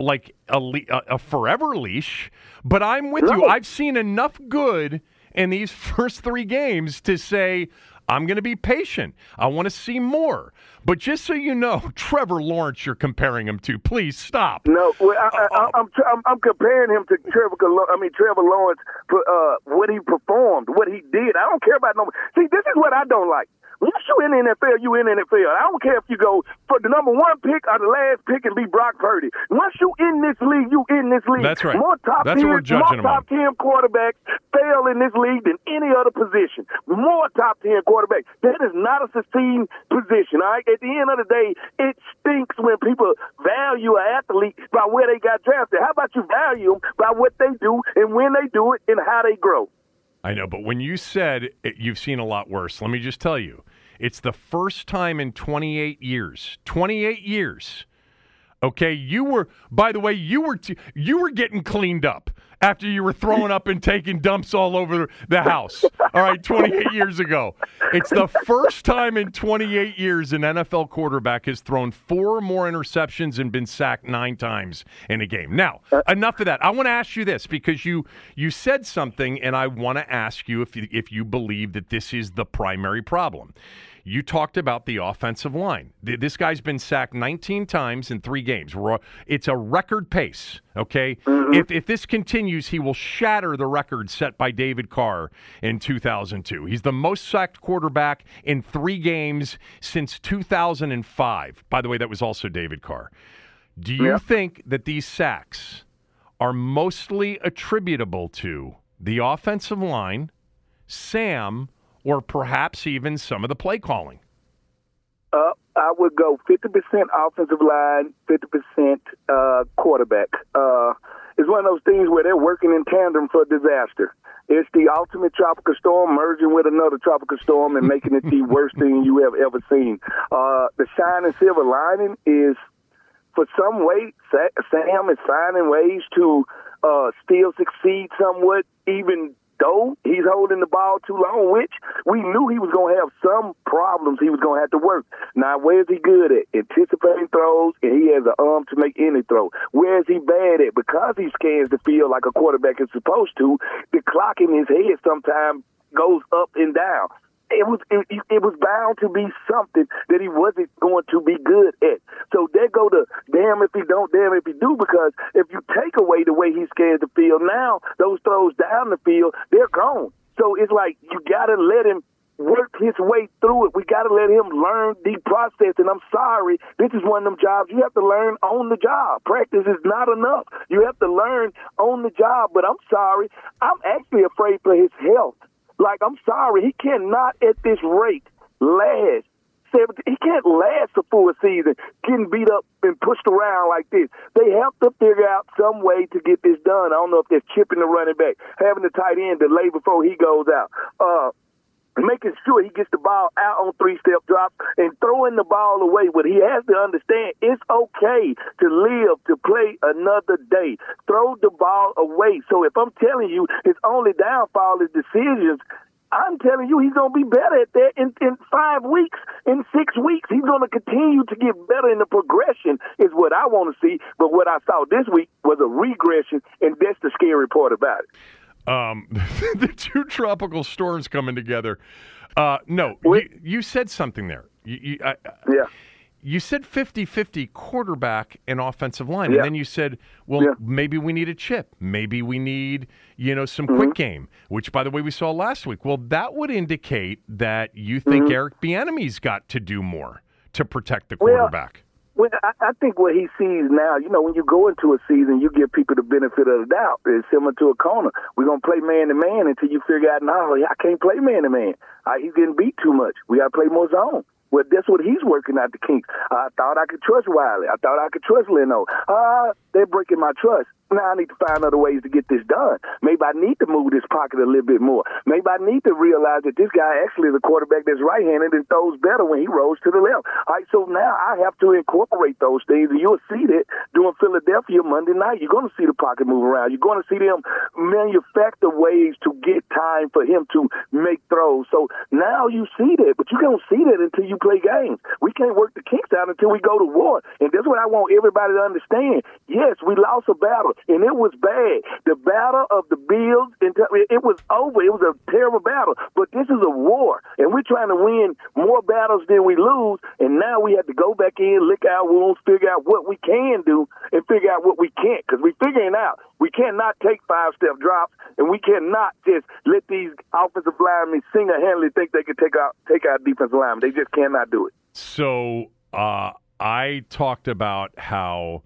like a, le- a forever leash, but I'm with No. you. I've seen enough good in these first three games to say I'm going to be patient. I want to see more. But just so you know, Trevor Lawrence, you're comparing him to. Please stop. No, well, I, I, I'm, I'm comparing him to Trevor. I mean Trevor Lawrence for uh, what he performed, what he did. I don't care about no. See, this is what I don't like. Once you in the NFL, you in the NFL. I don't care if you go for the number one pick or the last pick and be Brock Purdy. Once you in this league, you in this league. That's right. More top That's 10, what we're judging more top 10 quarterbacks fail in this league than any other position. More top 10 quarterbacks. That is not a sustained position, all right? At the end of the day, it stinks when people value an athlete by where they got drafted. How about you value them by what they do and when they do it and how they grow? I know, but when you said it, you've seen a lot worse, let me just tell you, it's the first time in 28 years. 28 years. Okay, you were. By the way, you were t- you were getting cleaned up after you were throwing up and taking dumps all over the house. All right, 28 years ago. It's the first time in 28 years an NFL quarterback has thrown four more interceptions and been sacked nine times in a game. Now, enough of that. I want to ask you this because you you said something, and I want to ask you if you, if you believe that this is the primary problem. You talked about the offensive line. This guy's been sacked 19 times in three games. It's a record pace, okay? Mm-hmm. If, if this continues, he will shatter the record set by David Carr in 2002. He's the most sacked quarterback in three games since 2005. By the way, that was also David Carr. Do you Yeah. think that these sacks are mostly attributable to the offensive line, Sam, or perhaps even some of the play calling? Uh, I would go 50% offensive line, 50% uh, quarterback. Uh, it's one of those things where they're working in tandem for disaster. It's the ultimate tropical storm merging with another tropical storm and making it the worst thing you have ever seen. Uh, the shining silver lining is, for some way, Sa- Sam is finding ways to uh, still succeed somewhat, even though he's holding the ball too long, which we knew he was going to have some problems he was going to have to work. Now, where is he good at? Anticipating throws, and he has an arm to make any throw. Where is he bad at? Because he scans the field like a quarterback is supposed to, the clock in his head sometimes goes up and down. It was it, it was bound to be something that he wasn't going to be good at. So there go the damn if he don't, damn if he do. Because if you take away the way he scans the field now, those throws down the field, they're gone. So it's like you got to let him work his way through it. We got to let him learn the process. And I'm sorry, this is one of them jobs you have to learn on the job. Practice is not enough. You have to learn on the job. But I'm sorry, I'm actually afraid for his health. Like, I'm sorry, he cannot at this rate last. 17, he can't last a full season getting beat up and pushed around like this. They have to figure out some way to get this done. I don't know if they're chipping the running back, having the tight end delay before he goes out. Uh, making sure he gets the ball out on three step drops and throwing the ball away. But he has to understand it's okay to live, to play another day. Throw the ball away. So if I'm telling you his only downfall is decisions, I'm telling you, he's going to be better at that in, in five weeks, in six weeks. He's going to continue to get better in the progression, is what I want to see. But what I saw this week was a regression, and that's the scary part about it. Um, the two tropical storms coming together. Uh, no, you, you said something there. You, you, I, Yeah. you said 50-50 quarterback and offensive line, Yeah. and then you said, well, Yeah. maybe we need a chip. Maybe we need, you know, some quick game, which, by the way, we saw last week. Well, that would indicate that you think Eric Bieniemy's got to do more to protect the quarterback. Well, I, I think what he sees now, you know, when you go into a season, you give people the benefit of the doubt. It's similar to a corner. We're to play man to man until you figure out, no, I can't play man to man. Uh, He's getting beat too much. We got to play more zone. Well, that's what he's working out the kinks. I thought I could trust Wylie. I thought I could trust Leno. Uh, they're breaking my trust. Now I need to find other ways to get this done. Maybe I need to move this pocket a little bit more. Maybe I need to realize that this guy actually is a quarterback that's right-handed and throws better when he rolls to the left. All right, so now I have to incorporate those things, and you'll see that during Philadelphia Monday night. You're going to see the pocket move around. You're going to see them manufacture ways to get time for him to make throws. So now you see that, but you don't see that until you play games. We can't work the kinks out until we go to war, and that's what I want everybody to understand. Yes, we lost a battle. and it was bad. The battle of the Bills, it was over. It was a terrible battle. But this is a war, and we're trying to win more battles than we lose. And now we have to go back in, lick our wounds, figure out what we can do, and figure out what we can't. Because we're figuring out we cannot take five step drops, and we cannot just let these offensive linemen single handedly think they can take out take out defensive linemen. They just cannot do it. So uh, I talked about how.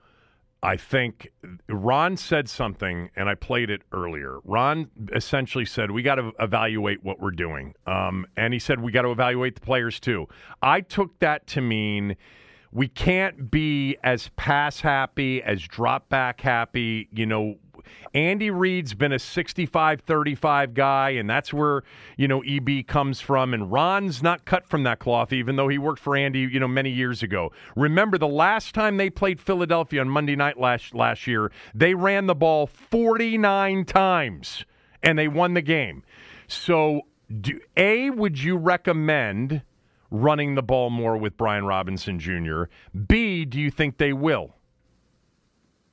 I think Ron said something, and I played it earlier. Ron essentially said, We got to evaluate what we're doing. Um, and he said, We got to evaluate the players too. I took that to mean we can't be as pass happy, as drop back happy. You know, Andy Reid's been a 65 35 guy, and that's where, you know, EB comes from. And Ron's not cut from that cloth, even though he worked for Andy, you know, many years ago. Remember the last time they played Philadelphia on Monday night last, last year, they ran the ball 49 times and they won the game. So, do, A, would you recommend running the ball more with Brian Robinson Jr.? B, do you think they will?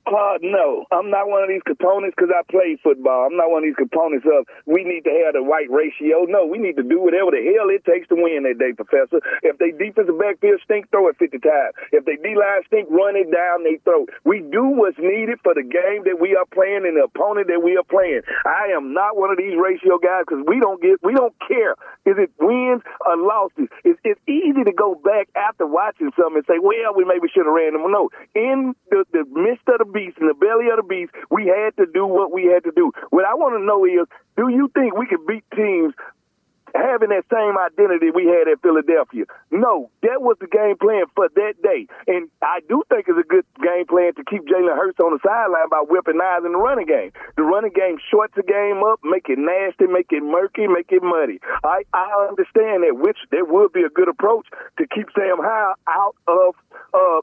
Uh, no, I'm not one of these components because I played football. I'm not one of these components of we need to have the right ratio. No, we need to do whatever the hell it takes to win that day, Professor. If they defensive backfield stink, throw it 50 times. If they D line stink, run it down they throw. We do what's needed for the game that we are playing and the opponent that we are playing. I am not one of these ratio guys because we don't get, we don't care. Is it wins or losses? It's, it's easy to go back after watching something and say, well, we maybe should have ran them. No, in the, the midst of the beast, in the belly of the beast, we had to do what we had to do. What I want to know is, do you think we could beat teams having that same identity we had at Philadelphia. No, that was the game plan for that day. And I do think it's a good game plan to keep Jalen Hurts on the sideline by weaponizing the running game. The running game shorts the game up, make it nasty, make it murky, make it muddy. I, I understand that, which that would be a good approach to keep Sam Howell out of uh,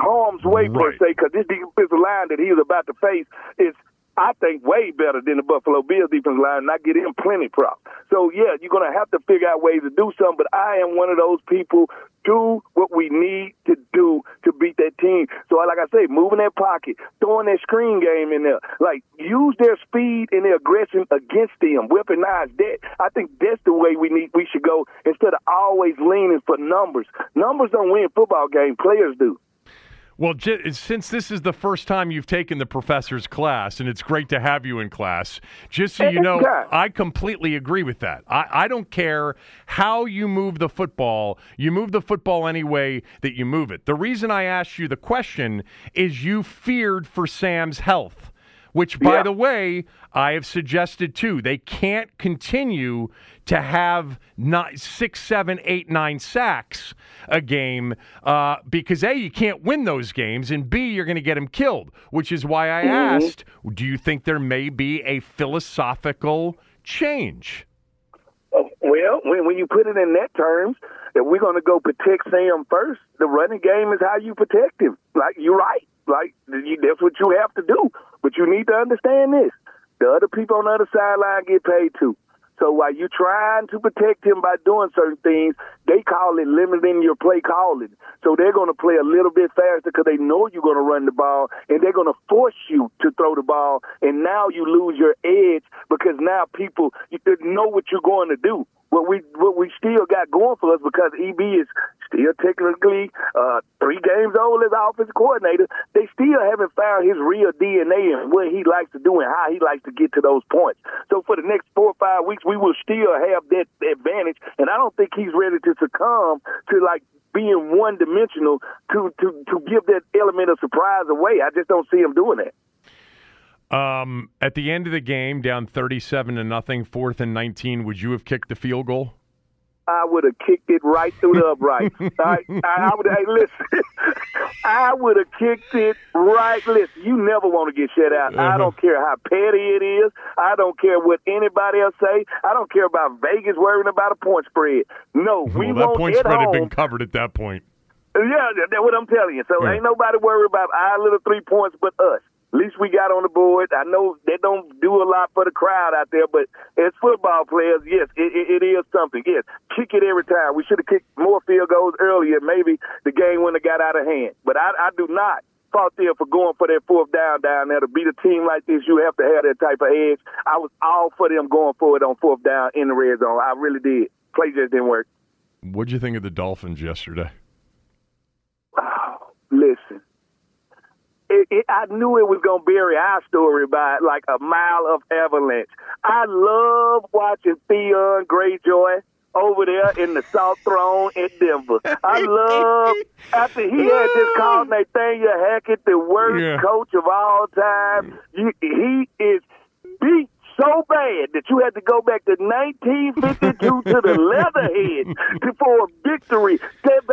harm's way right. per se, because this defensive line that he was about to face is I think way better than the Buffalo Bills defense line, and I get him plenty props. So yeah, you're gonna have to figure out ways to do something. But I am one of those people. Do what we need to do to beat that team. So like I say, moving that pocket, throwing that screen game in there, like use their speed and their aggression against them, weaponize that. I think that's the way we need we should go instead of always leaning for numbers. Numbers don't win football game, players do. Well, j- since this is the first time you've taken the professor's class, and it's great to have you in class, just so you know, I completely agree with that. I, I don't care how you move the football, you move the football any way that you move it. The reason I asked you the question is you feared for Sam's health which, by yeah. the way, I have suggested too. They can't continue to have nine, six, seven, eight, nine sacks a game uh, because A, you can't win those games, and B, you're going to get them killed, which is why I mm-hmm. asked do you think there may be a philosophical change? Oh, well, when, when you put it in that terms, that we're going to go protect Sam first, the running game is how you protect him. Like, you're right. Like, that's what you have to do. But you need to understand this. The other people on the other sideline get paid too. So while you're trying to protect him by doing certain things, they call it limiting your play calling. So they're going to play a little bit faster because they know you're going to run the ball, and they're going to force you to throw the ball. And now you lose your edge because now people you know what you're going to do what we what we still got going for us because EB is still technically uh, three games old as offensive coordinator. They still haven't found his real DNA and what he likes to do and how he likes to get to those points. So for the next four or five weeks, we will still have that advantage, and I don't think he's ready to succumb to like being one dimensional to to to give that element of surprise away. I just don't see him doing that. Um, at the end of the game, down 37 to nothing, fourth and 19, would you have kicked the field goal? I would have kicked it right through the upright. I, I, would. Hey, listen, I would have kicked it right. Listen, you never want to get shut out. Uh-huh. I don't care how petty it is. I don't care what anybody else say. I don't care about Vegas worrying about a point spread. No, we well, that point spread home. had been covered at that point. Yeah, that's what I'm telling you. So yeah. ain't nobody worried about our little three points but us. Least we got on the board. I know they don't do a lot for the crowd out there, but as football players, yes, it, it, it is something. Yes, kick it every time. We should have kicked more field goals earlier. Maybe the game wouldn't have got out of hand. But I, I do not fault them for going for that fourth down down there. To beat a team like this, you have to have that type of edge. I was all for them going for it on fourth down in the red zone. I really did. Play just didn't work. What'd you think of the Dolphins yesterday? Oh, listen, it, it, I knew it was going to bury our story by like a mile of avalanche. I love watching Theon Greyjoy over there in the South Throne in Denver. I love after he had just called Nathaniel Hackett the worst Yeah. coach of all time. He, he is beat so bad that you had to go back to 1952 to the Leatherhead for a victory.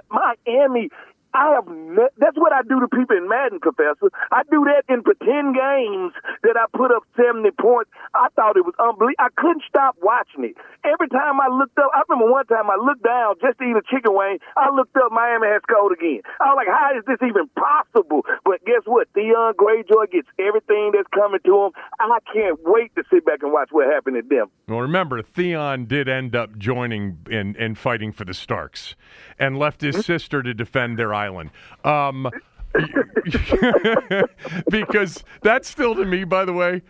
Miami. I have. That's what I do to people in Madden, Professor. I do that in pretend games that I put up seventy points. I thought it was unbelievable. I couldn't stop watching it. Every time I looked up, I remember one time I looked down just to eat a chicken wing. I looked up, Miami had scored again. I was like, how is this even possible? But guess what? Theon Greyjoy gets everything that's coming to him. I can't wait to sit back and watch what happened to them. Well, remember, Theon did end up joining and, and fighting for the Starks and left his mm-hmm. sister to defend their island. Um, because that's still to me, by the way,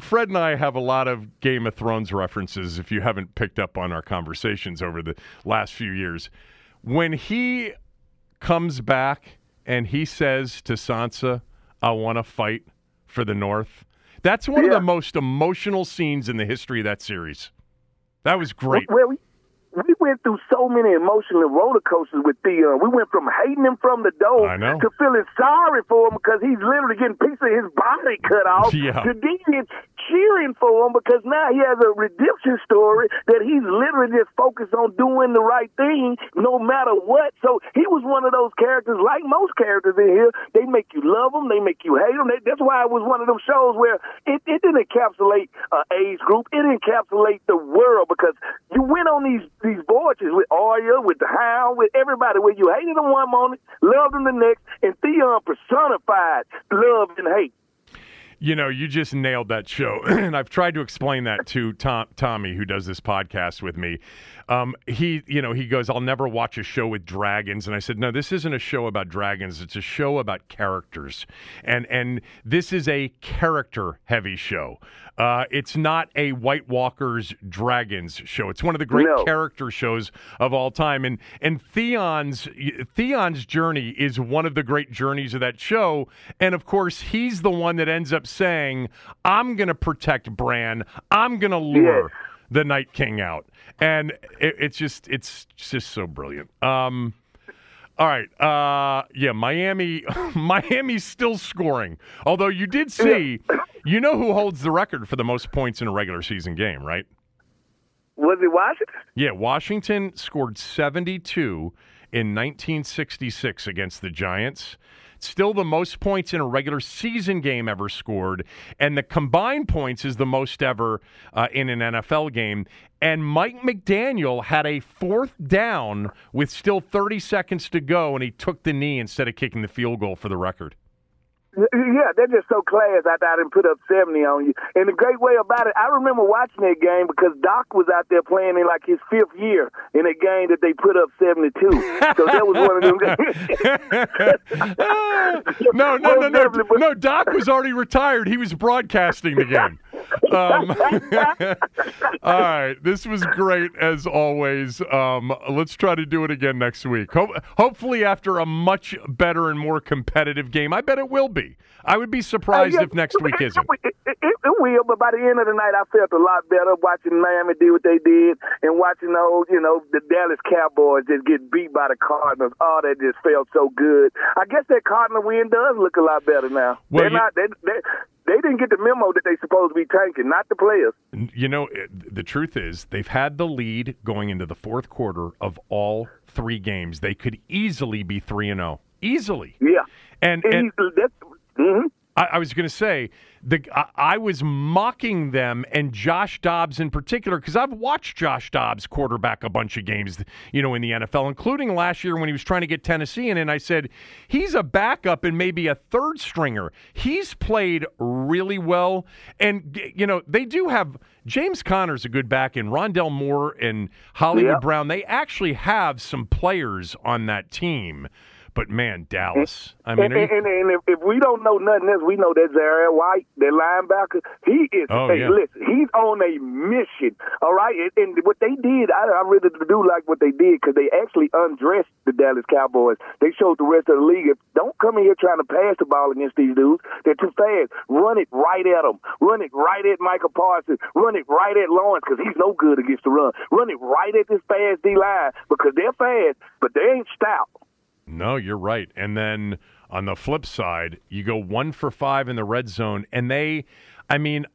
Fred and I have a lot of Game of Thrones references if you haven't picked up on our conversations over the last few years. When he comes back and he says to Sansa, I want to fight for the North. That's one of the most emotional scenes in the history of that series. That was great. Well, we, we went through so many emotional roller coasters with Theon. We went from hating him from the door to feeling sorry for him because he's literally getting pieces of his body cut off Yeah. to then cheering for him because now he has a redemption story that he's literally just focused on doing the right thing no matter what. So he was one of those characters, like most characters in here, they make you love them, they make you hate them. They, that's why it was one of them shows where it, it didn't encapsulate uh, age group, it encapsulates the world because you went on these these voyages with Arya, with the Hound, with everybody where you hated them one moment, loved them the next, and Theon personified love and hate. You know, you just nailed that show, and I've tried to explain that to Tom, Tommy, who does this podcast with me. Um, he, you know, he goes, "I'll never watch a show with dragons," and I said, "No, this isn't a show about dragons. It's a show about characters, and and this is a character-heavy show. Uh, it's not a White Walkers Dragons show. It's one of the great No. character shows of all time, and and Theon's Theon's journey is one of the great journeys of that show, and of course, he's the one that ends up saying, "I'm going to protect Bran. I'm going to lure." Yes. the Night King out, and it, it's just it's just so brilliant. Um, all right, uh, yeah, Miami, Miami's still scoring. Although you did see, you know who holds the record for the most points in a regular season game, right? Was it Washington? Yeah, Washington scored 72 in 1966 against the Giants. Still the most points in a regular season game ever scored, and the combined points is the most ever uh, in an NFL game. And Mike McDaniel had a fourth down with still 30 seconds to go, and he took the knee instead of kicking the field goal for the record. Yeah, they're just so class I didn't put up 70 on you. And the great way about it, I remember watching that game because Doc was out there playing in like his fifth year in a game that they put up 72. so that was one of them games. Ah! no, no, no, no, no. Doc was already retired. He was broadcasting the game. Um, all right, this was great as always. Um, let's try to do it again next week. Ho- hopefully, after a much better and more competitive game. I bet it will be. I would be surprised Yeah, if next week it, isn't. It, it, it, it will, but by the end of the night, I felt a lot better watching Miami do what they did and watching those, you know, the Dallas Cowboys just get beat by the Cardinals. Oh, that just felt so good. I guess that Cardinal win does look a lot better now. Well, They're you- not. They, they, they didn't get the memo that they supposed to be tanking, not the players. You know, the truth is, they've had the lead going into the fourth quarter of all three games. They could easily be three and zero, easily. Yeah. And, And, and that's, hmm I, I was going to say the I, I was mocking them and Josh Dobbs in particular because I've watched Josh Dobbs quarterback a bunch of games, you know, in the NFL, including last year when he was trying to get Tennessee in. And I said he's a backup and maybe a third stringer. He's played really well, and you know they do have James Conner's a good back, and Rondale Moore and Hollywood Yep. Brown. They actually have some players on that team. But man, Dallas. I mean, and, and, and, and if, if, we don't know nothing else, we know that Kyzir White, that linebacker, he is. Oh, hey, yeah. listen, he's on a mission. All right, and, and what they did, I, I really do like what they did because they actually undressed the Dallas Cowboys. They showed the rest of the league, if, don't come in here trying to pass the ball against these dudes. They're too fast. Run it right at them. Run it right at Micah Parsons. Run it right at Lawrence because he's no good against the run. Run it right at this fast D line because they're fast, but they ain't stout. No, you're right. And then on the flip side, you go one for five in the red zone, and they, I mean,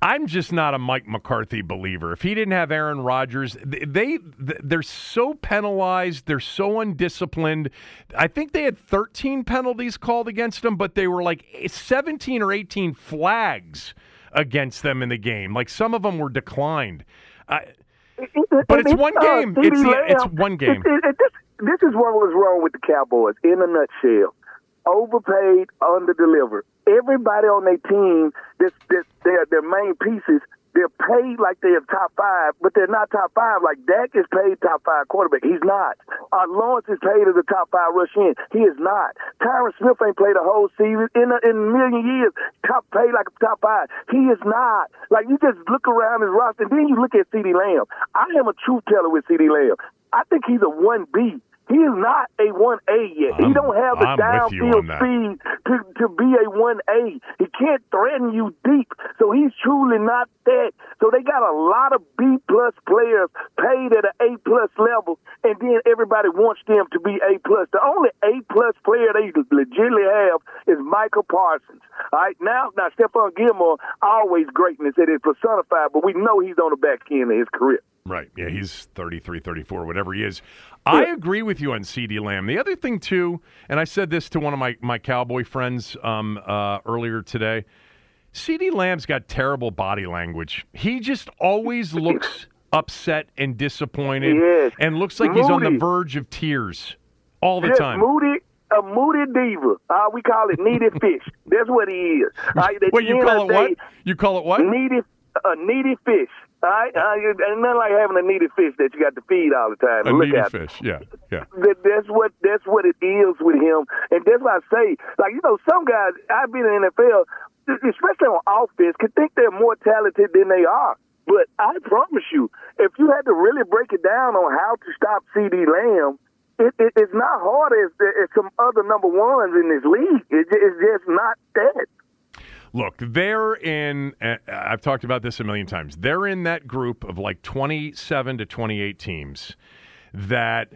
I'm just not a Mike McCarthy believer. If he didn't have Aaron Rodgers, they they're so penalized, they're so undisciplined. I think they had 13 penalties called against them, but they were like 17 or 18 flags against them in the game. Like some of them were declined. Uh, but it's one game. It's, it's one game. It, it, this, this is what was wrong with the Cowboys in a nutshell. Overpaid, underdelivered. Everybody on their team, this, this, their their main pieces, they're paid like they're top five, but they're not top five. Like Dak is paid top five quarterback. He's not. Uh, Lawrence is paid as a top five rush in. He is not. Tyron Smith ain't played a whole season in a, in a million years. Top paid like a top five. He is not. Like you just look around his roster, and then you look at CeeDee Lamb. I am a truth teller with CeeDee Lamb. I think he's a one B. He is not a one A yet. I'm, he don't have the downfield speed to, to be a one A. He can't threaten you deep, so he's truly not that. So they got a lot of B plus players paid at an A plus level, and then everybody wants them to be A plus. The only A plus player they legitimately have is Micah Parsons. All right, now now Stephon Gilmore always greatness it is personified, but we know he's on the back end of his career. Right. Yeah, he's 33, 34, whatever he is. I agree with you on CeeDee Lamb. The other thing, too, and I said this to one of my, my Cowboy friends um, uh, earlier today CeeDee Lamb's got terrible body language. He just always looks upset and disappointed and looks like he's on the verge of tears all the Just time. Moody, a moody diva. Uh, we call it needy fish. That's what he is. At Wait, you call it the what? You call it what? Needy, a needy fish. All right, uh, and nothing like having a needy fish that you got to feed all the time. A look at. fish. Yeah, yeah. That, that's what that's what it is with him, and that's why I say, like you know, some guys I've been in the NFL, especially on offense, can think they're more talented than they are. But I promise you, if you had to really break it down on how to stop CeeDee Lamb, it, it, it's not hard as, as some other number ones in this league. It, it's just not that. Look, they're in. Uh, I've talked about this a million times. They're in that group of like 27 to 28 teams that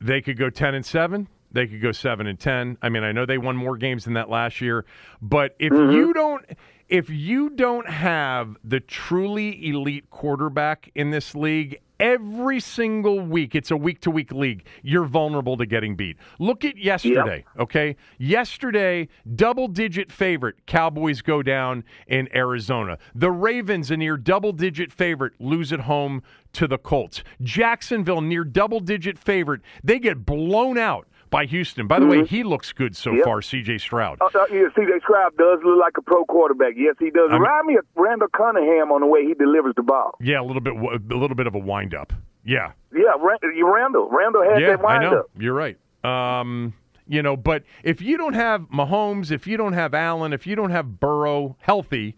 they could go 10 and 7. They could go 7 and 10. I mean, I know they won more games than that last year, but if you don't if you don't have the truly elite quarterback in this league, every single week, it's a week to week league, you're vulnerable to getting beat. Look at yesterday, okay? Yesterday, double digit favorite, Cowboys go down in Arizona. The Ravens, a near double digit favorite, lose at home to the Colts. Jacksonville, near double digit favorite, they get blown out by Houston. By the way, he looks good so Yep. far, CJ Stroud. Uh, uh, yeah, CJ Stroud does look like a pro quarterback. Yes, he does. I'm- Remind me of Randall Cunningham on the way he delivers the ball. Yeah, a little bit, a little bit of a windup. Yeah, Yeah, Ra- Randall. Randall had yeah, that wind I know. You're right. Um, you know, but if you don't have Mahomes, if you don't have Allen, if you don't have Burrow healthy,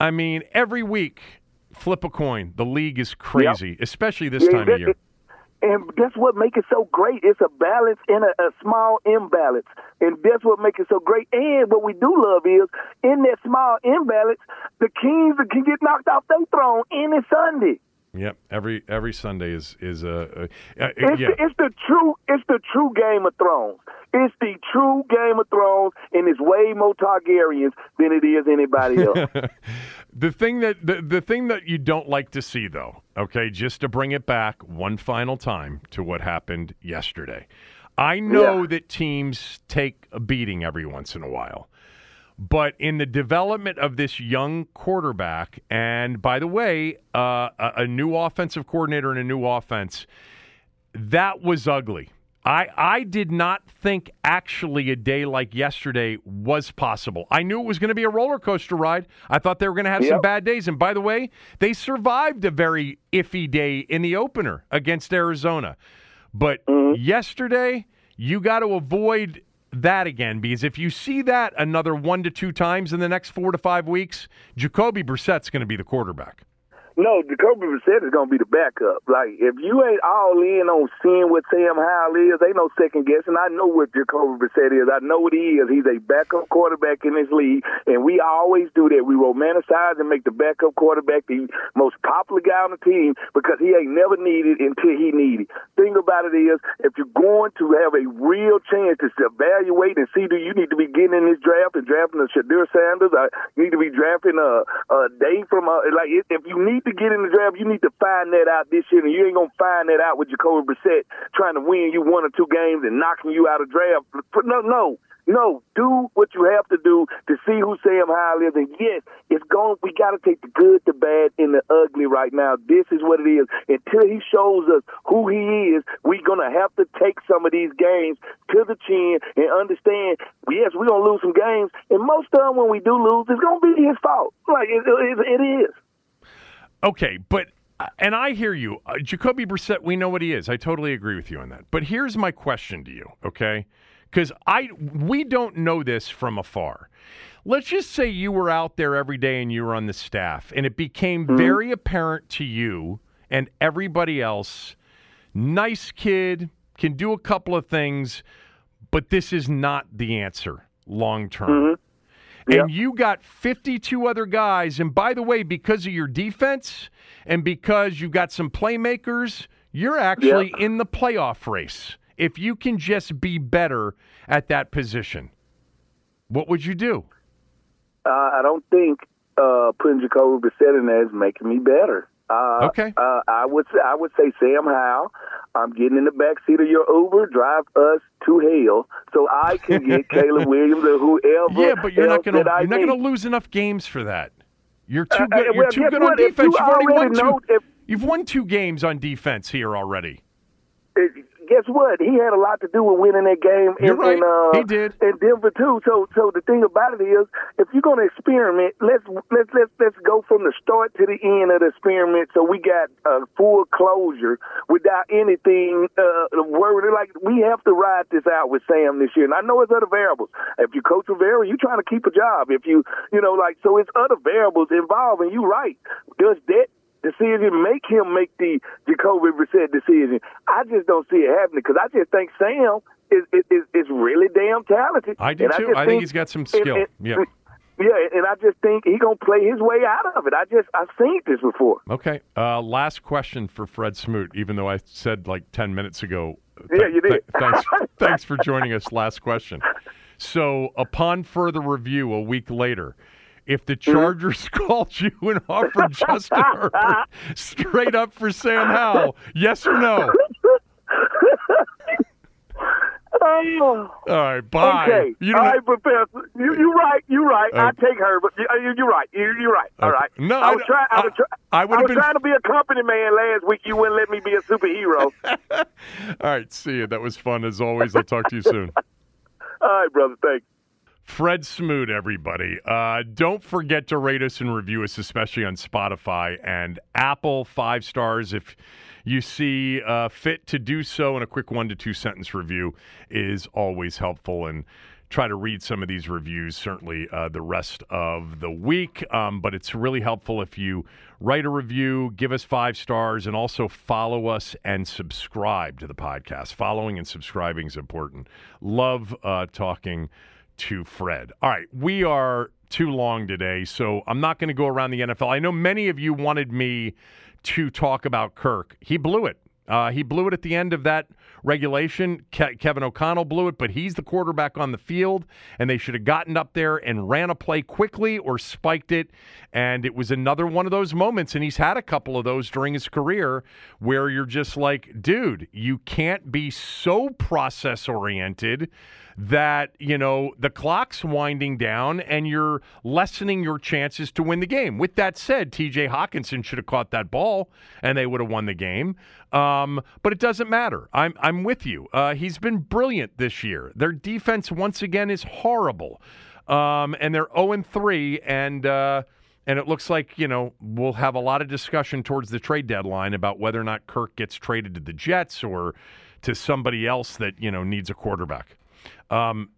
I mean, every week flip a coin. The league is crazy, especially this Yeah, time that- of year. And that's what makes it so great. It's a balance and a, a small imbalance. And that's what makes it so great. And what we do love is in that small imbalance, the Kings can get knocked off their throne any Sunday. Yep, every every Sunday is is a, It's, yeah. the, it's the true it's the true Game of Thrones. It's the true Game of Thrones, and it's way more Targaryens than it is anybody else. The thing that the, the thing that you don't like to see though, okay, just to bring it back one final time to what happened yesterday. I know Yeah. that teams take a beating every once in a while. But in the development of this young quarterback, and by the way, uh, a, a new offensive coordinator and a new offense, that was ugly. I, I did not think actually a day like yesterday was possible. I knew it was going to be a roller coaster ride. I thought they were going to have some bad days. And by the way, they survived a very iffy day in the opener against Arizona. But mm-hmm. yesterday, you got to avoid that again because if you see that another one to two times in the next four to five weeks, Jacoby Brissett's going to be the quarterback. No, Jacoby Brissett is going to be the backup. Like, if you ain't all in on seeing what Sam Howell is, ain't no second guessing. I know what Jacoby Brissett is. I know what he is. He's a backup quarterback in this league, and we always do that. We romanticize and make the backup quarterback the most popular guy on the team because he ain't never needed until he needed. Thing about it is, if you're going to have a real chance to evaluate and see, do you need to be getting in this draft and drafting a Shedeur Sanders? Uh, I need to be drafting a, a day from a, like if you need to get in the draft, you need to find that out this year, and you ain't gonna find that out with Jacoby Brissett trying to win you one or two games and knocking you out of draft. No, no. No, do what you have to do to see who Sam Howell is. And yes, it's going. We got to take the good, the bad, and the ugly right now. This is what it is. Until he shows us who he is, we're gonna have to take some of these games to the chin and understand. Yes, we're gonna lose some games, and most of them when we do lose, it's gonna be his fault. Like it, it, it is. Okay, but uh, and I hear you, uh, Jacoby Brissett. We know what he is. I totally agree with you on that. But here's my question to you, okay? Because I we don't know this from afar. Let's just say you were out there every day and you were on the staff, and it became mm-hmm. very apparent to you and everybody else. Nice kid, can do a couple of things, but this is not the answer long term. Mm-hmm and you got 52 other guys. And by the way, because of your defense and because you've got some playmakers, you're actually in the playoff race. If you can just be better at that position, what would you do? Uh, I don't think uh, putting Jacoby Brissett in there is making me better. Uh, okay. Uh, I would say, I would say Sam Howell. I'm getting in the back seat of your Uber. Drive us to hell so I can get Caleb Williams or whoever. Yeah, but you're not going to you're not going to lose enough games for that. You're too uh, good. Uh, you're too good on defense. You have already, already won two. If, you've won two games on defense here already. It, guess what? He had a lot to do with winning that game in, right. in, uh, he did. in Denver too. So so the thing about it is if you're gonna experiment, let's let's let's let's go from the start to the end of the experiment so we got a full closure without anything uh worried like we have to ride this out with Sam this year. And I know it's other variables. If you coach Rivera, you're trying to keep a job. If you you know, like so it's other variables involved and you right. Does that decision, make him make the Jacoby Brissett decision. I just don't see it happening because I just think Sam is, is is really damn talented. I do and too. I, I think, think, he's got some skill. And, and, yeah. Yeah, and I just think he's gonna play his way out of it. I just I've seen this before. Okay. Uh, last question for Fred Smoot. Even though I said like ten minutes ago. Th- yeah, you did. Th- thanks. thanks for joining us. Last question. So, upon further review, a week later, if the mm-hmm. Chargers called you and offered Justin Herbert straight up for Sam Howell, yes or no? Oh. All right, bye. Okay. You All right, Professor. You, you're right. You're right. Uh, I take Herbert. You, you're right. You, are right. All right. No, I was trying. I was, try, I, I was been... trying to be a company man last week. You wouldn't let me be a superhero. All right. See you. That was fun as always. I'll talk to you soon. All right, brother. Thanks. Fred Smoot, everybody. Uh, don't forget to rate us and review us, especially on Spotify and Apple. Five stars if you see uh, fit to do so. And a quick one to two sentence review is always helpful. And try to read some of these reviews certainly uh, the rest of the week. Um, but it's really helpful if you write a review, give us five stars, and also follow us and subscribe to the podcast. Following and subscribing is important. Love uh, talking to Fred. All right, we are too long today, so I'm not going to go around the NFL. I know many of you wanted me to talk about Kirk. He blew it. Uh, he blew it at the end of that regulation. Ke- Kevin O'Connell blew it, but he's the quarterback on the field, and they should have gotten up there and ran a play quickly or spiked it. And it was another one of those moments, and he's had a couple of those during his career where you're just like, dude, you can't be so process oriented that, you know, the clock's winding down and you're lessening your chances to win the game. With that said, TJ Hockenson should have caught that ball and they would have won the game. Um, but it doesn't matter. I'm, I'm with you. Uh, he's been brilliant this year. Their defense, once again, is horrible. Um, and they're 0 3. And, uh, and it looks like, you know, we'll have a lot of discussion towards the trade deadline about whether or not Kirk gets traded to the Jets or to somebody else that you know needs a quarterback. Um,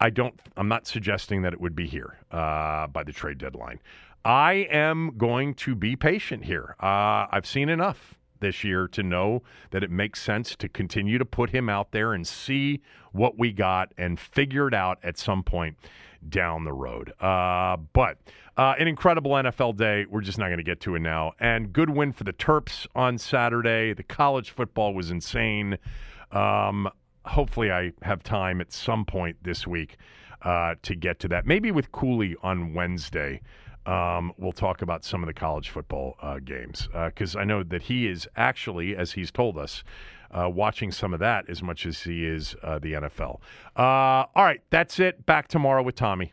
I don't. I'm not suggesting that it would be here uh, by the trade deadline. I am going to be patient here. Uh, I've seen enough this year to know that it makes sense to continue to put him out there and see what we got and figure it out at some point down the road. Uh, but uh, an incredible NFL day. We're just not going to get to it now. And good win for the Terps on Saturday. The college football was insane. Um, hopefully, I have time at some point this week uh, to get to that. Maybe with Cooley on Wednesday. Um, we'll talk about some of the college football uh, games because I know that he is actually, as he's told us, uh, watching some of that as much as he is uh, the NFL. Uh, all right, that's it. Back tomorrow with Tommy.